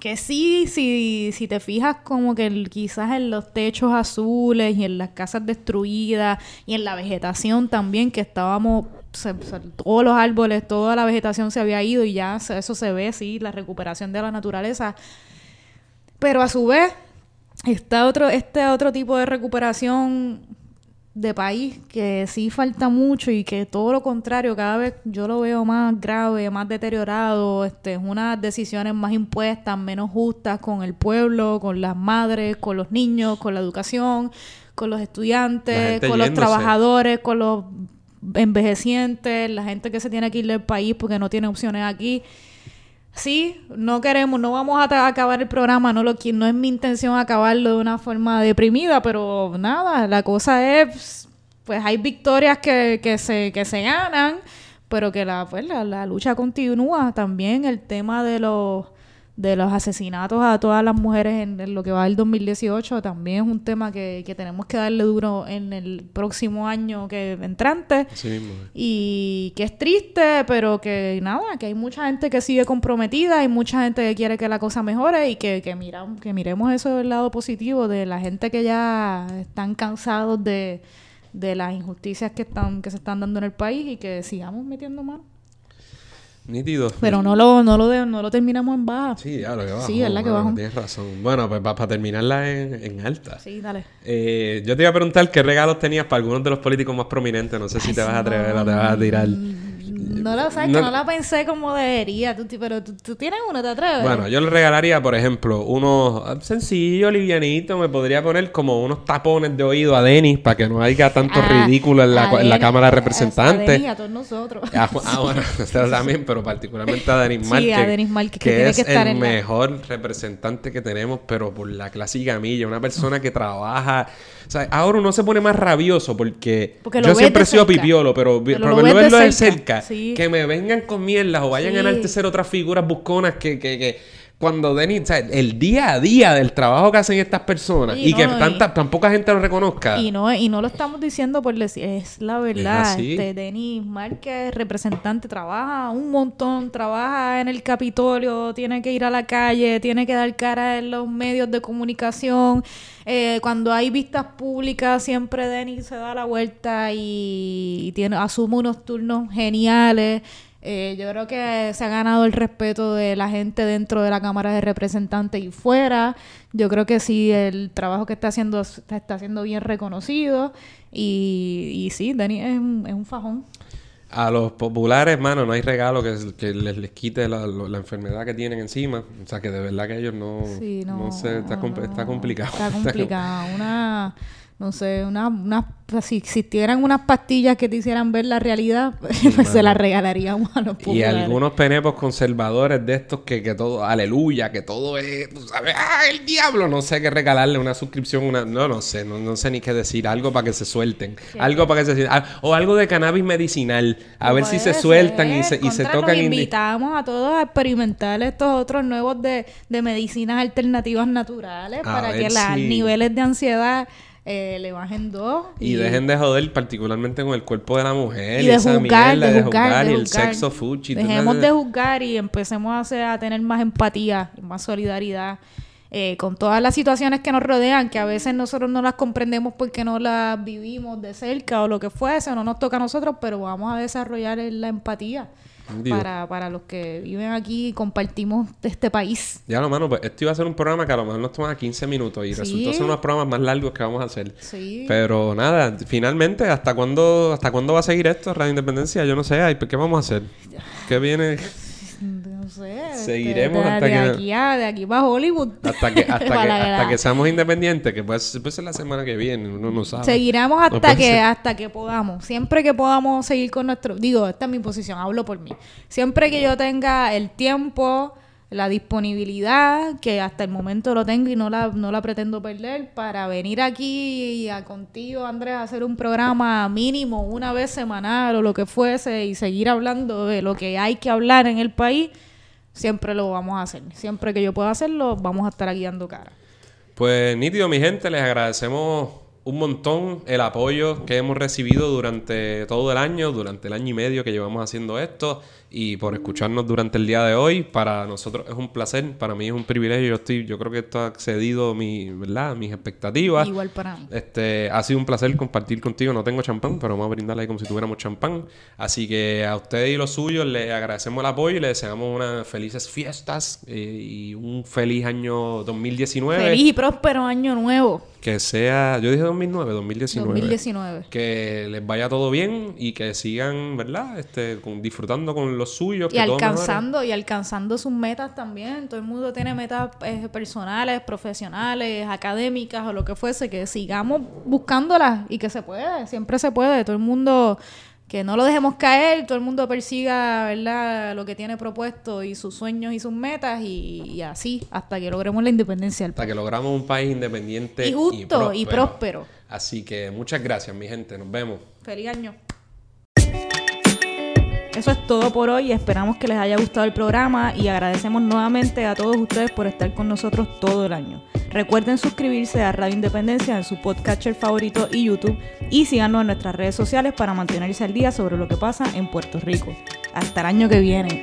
Que sí, si, si te fijas como que quizás en los techos azules y en las casas destruidas y en la vegetación también, que estábamos, todos los árboles, toda la vegetación se había ido y ya eso se ve, sí, la recuperación de la naturaleza. Pero a su vez, está otro, este otro tipo de recuperación de país que sí falta mucho y que todo lo contrario, cada vez yo lo veo más grave, más deteriorado, este, unas decisiones más impuestas, menos justas con el pueblo, con las madres, con los niños, con la educación, con los estudiantes, con los yéndose. trabajadores, con los envejecientes, la gente que se tiene que ir del país porque no tiene opciones aquí. Sí, no queremos, no vamos a acabar el programa, no lo no es mi intención acabarlo de una forma deprimida, pero nada, la cosa es, pues hay victorias que, que se, que se ganan, pero que la, pues, la lucha continúa. También el tema de los de los asesinatos a todas las mujeres en, en lo que va del 2018 también es un tema que, que tenemos que darle duro en el próximo año que entrante. Mismo. eh. Y que es triste, pero que nada, que hay mucha gente que sigue comprometida, hay mucha gente que quiere que la cosa mejore y que, que, mira, que miremos eso del lado positivo de la gente que ya están cansados de, de las injusticias que están que se están dando en el país y que sigamos metiendo mano. Nítido. Pero no lo, no lo, de- no lo terminamos en baja. Sí, ya lo que bajó. Sí, ¿verdad que mano, bajó? Tienes razón. Bueno, pues para terminarla en, en alta. Sí, dale. Eh, yo te iba a preguntar qué regalos tenías para algunos de los políticos más prominentes. No sé si te vas a atrever o te vas a tirar. No lo sabes, No- que no la pensé como debería, tú, pero tú, tú tienes uno, ¿te atreves? Bueno, yo le regalaría, por ejemplo, unos ah, sencillo, livianito. Me podría poner como unos tapones de oído a Denis para que no haya tanto Ah, ridículo en la, en la Cámara de Representantes. A, Denis, a todos nosotros. Ah, ah, bueno, usted también, pero particularmente a Denis Sí, Márquez. a Denis Márquez, que tiene es que estar el en la- mejor representante que tenemos, pero por la clase y gamilla. Una persona que trabaja... O sea, ahora uno se pone más rabioso porque... Yo siempre he sido pipiolo, pero, Pero pero lo verlo de cerca. cerca, Sí. que me vengan con mierdas o vayan Sí. a enaltecer otras figuras busconas que... que, que cuando Denis, o sea, el día a día del trabajo que hacen estas personas y que y- tanta, tan poca gente lo reconozca. Y no, y no lo estamos diciendo por decir, es la verdad. así. Este, Denis Márquez, representante, trabaja un montón, trabaja en el Capitolio, tiene que ir a la calle, tiene que dar cara en los medios de comunicación. Eh, cuando hay vistas públicas, siempre Denis se da la vuelta y, y tiene, asume unos turnos geniales. Eh, yo creo que se ha ganado el respeto de la gente dentro de la Cámara de Representantes y fuera. Yo creo que sí, el trabajo que está haciendo está, está siendo bien reconocido. Y, y sí, Dani es un, es un fajón. A los populares, mano, no hay regalo que, que les, les quite la, la enfermedad que tienen encima. O sea, que de verdad que ellos no... Sí, no, no sé, está, no, está complicado. Está complicado. Una, no sé, una, una, si existieran unas pastillas que te hicieran ver la realidad, pues se las regalaríamos a los Y populares. algunos penepos conservadores de estos que, que todo, aleluya, que todo es, tú sabes, ¡ah, el diablo! No sé qué regalarle, una suscripción, una, no, no sé, no, no sé ni qué decir, algo para que se suelten, algo para que se ah, o algo de cannabis medicinal, a ver si se sueltan y se, y se tocan. Invitamos a todos a experimentar estos otros nuevos de, de medicinas alternativas naturales A para que los si- niveles de ansiedad eh, le bajen dos. Y, dejen de joder particularmente con el cuerpo de la mujer y de esa juzgar, mierda de juzgar, de y el juzgar. sexo fuchi. Dejemos de juzgar y empecemos a, hacer- a tener más empatía, y más solidaridad eh, con todas las situaciones que nos rodean, que a veces nosotros no las comprendemos porque no las vivimos de cerca o lo que fuese, o no nos toca a nosotros, pero vamos a desarrollar la empatía. Para, para los que viven aquí y compartimos de este país. Ya lo mano, pues esto iba a ser un programa que a lo mejor nos toma 15 minutos y Sí. resultó ser unos programas más largos que vamos a hacer. Sí. Pero nada, finalmente, ¿hasta cuándo, ¿hasta cuándo va a seguir esto, Radio Independencia? Yo no sé, ¿qué vamos a hacer? ¿Qué viene? No sé. Seguiremos de, hasta de que- aquí a, de aquí para Hollywood. Hasta que, hasta que, hasta que seamos independientes, que puede, puede ser la semana que viene, uno no sabe. Seguiremos hasta que ser. hasta que podamos. Siempre que podamos seguir con nuestro... Digo, esta es mi posición, hablo por mí. Siempre que yo tenga el tiempo, la disponibilidad, que hasta el momento lo tengo y no la, no la pretendo perder, para venir aquí a, contigo, Andrés, a hacer un programa mínimo una vez semanal o lo que fuese y seguir hablando de lo que hay que hablar en el país, siempre lo vamos a hacer. Siempre que yo pueda hacerlo, vamos a estar aquí dando cara. Pues nítido, mi gente, les agradecemos un montón el apoyo que hemos recibido durante todo el año, durante el año y medio que llevamos haciendo esto y por escucharnos durante el día de hoy. Para nosotros es un placer, para mí es un privilegio. Yo estoy, yo creo que esto ha excedido mi, ¿verdad? mis expectativas. Igual para mí. Este, ha sido un placer compartir contigo. No tengo champán, pero vamos a brindarle ahí como si tuviéramos champán. Así que a ustedes y los suyos les agradecemos el apoyo y les deseamos unas felices fiestas eh, y un feliz año 2019. Feliz y próspero año nuevo. Que sea, yo dije 2009, 2019. 2019. Que les vaya todo bien y que sigan, ¿verdad? Este, con- disfrutando con los suyos. Y que alcanzando, y alcanzando sus metas también. Todo el mundo tiene metas eh, personales, profesionales, académicas o lo que fuese, que sigamos buscándolas y que se puede, siempre se puede. Todo el mundo, que no lo dejemos caer, todo el mundo persiga, ¿verdad? Lo que tiene propuesto y sus sueños y sus metas y, y así hasta que logremos la independencia del Hasta país. que logramos un país independiente Y justo y próspero. Así que muchas gracias, mi gente. Nos vemos. Feliz año. Eso es todo por hoy. Esperamos que les haya gustado el programa y agradecemos nuevamente a todos ustedes por estar con nosotros todo el año. Recuerden suscribirse a Radio Independencia en su podcatcher favorito y YouTube y síganos en nuestras redes sociales para mantenerse al día sobre lo que pasa en Puerto Rico. Hasta el año que viene.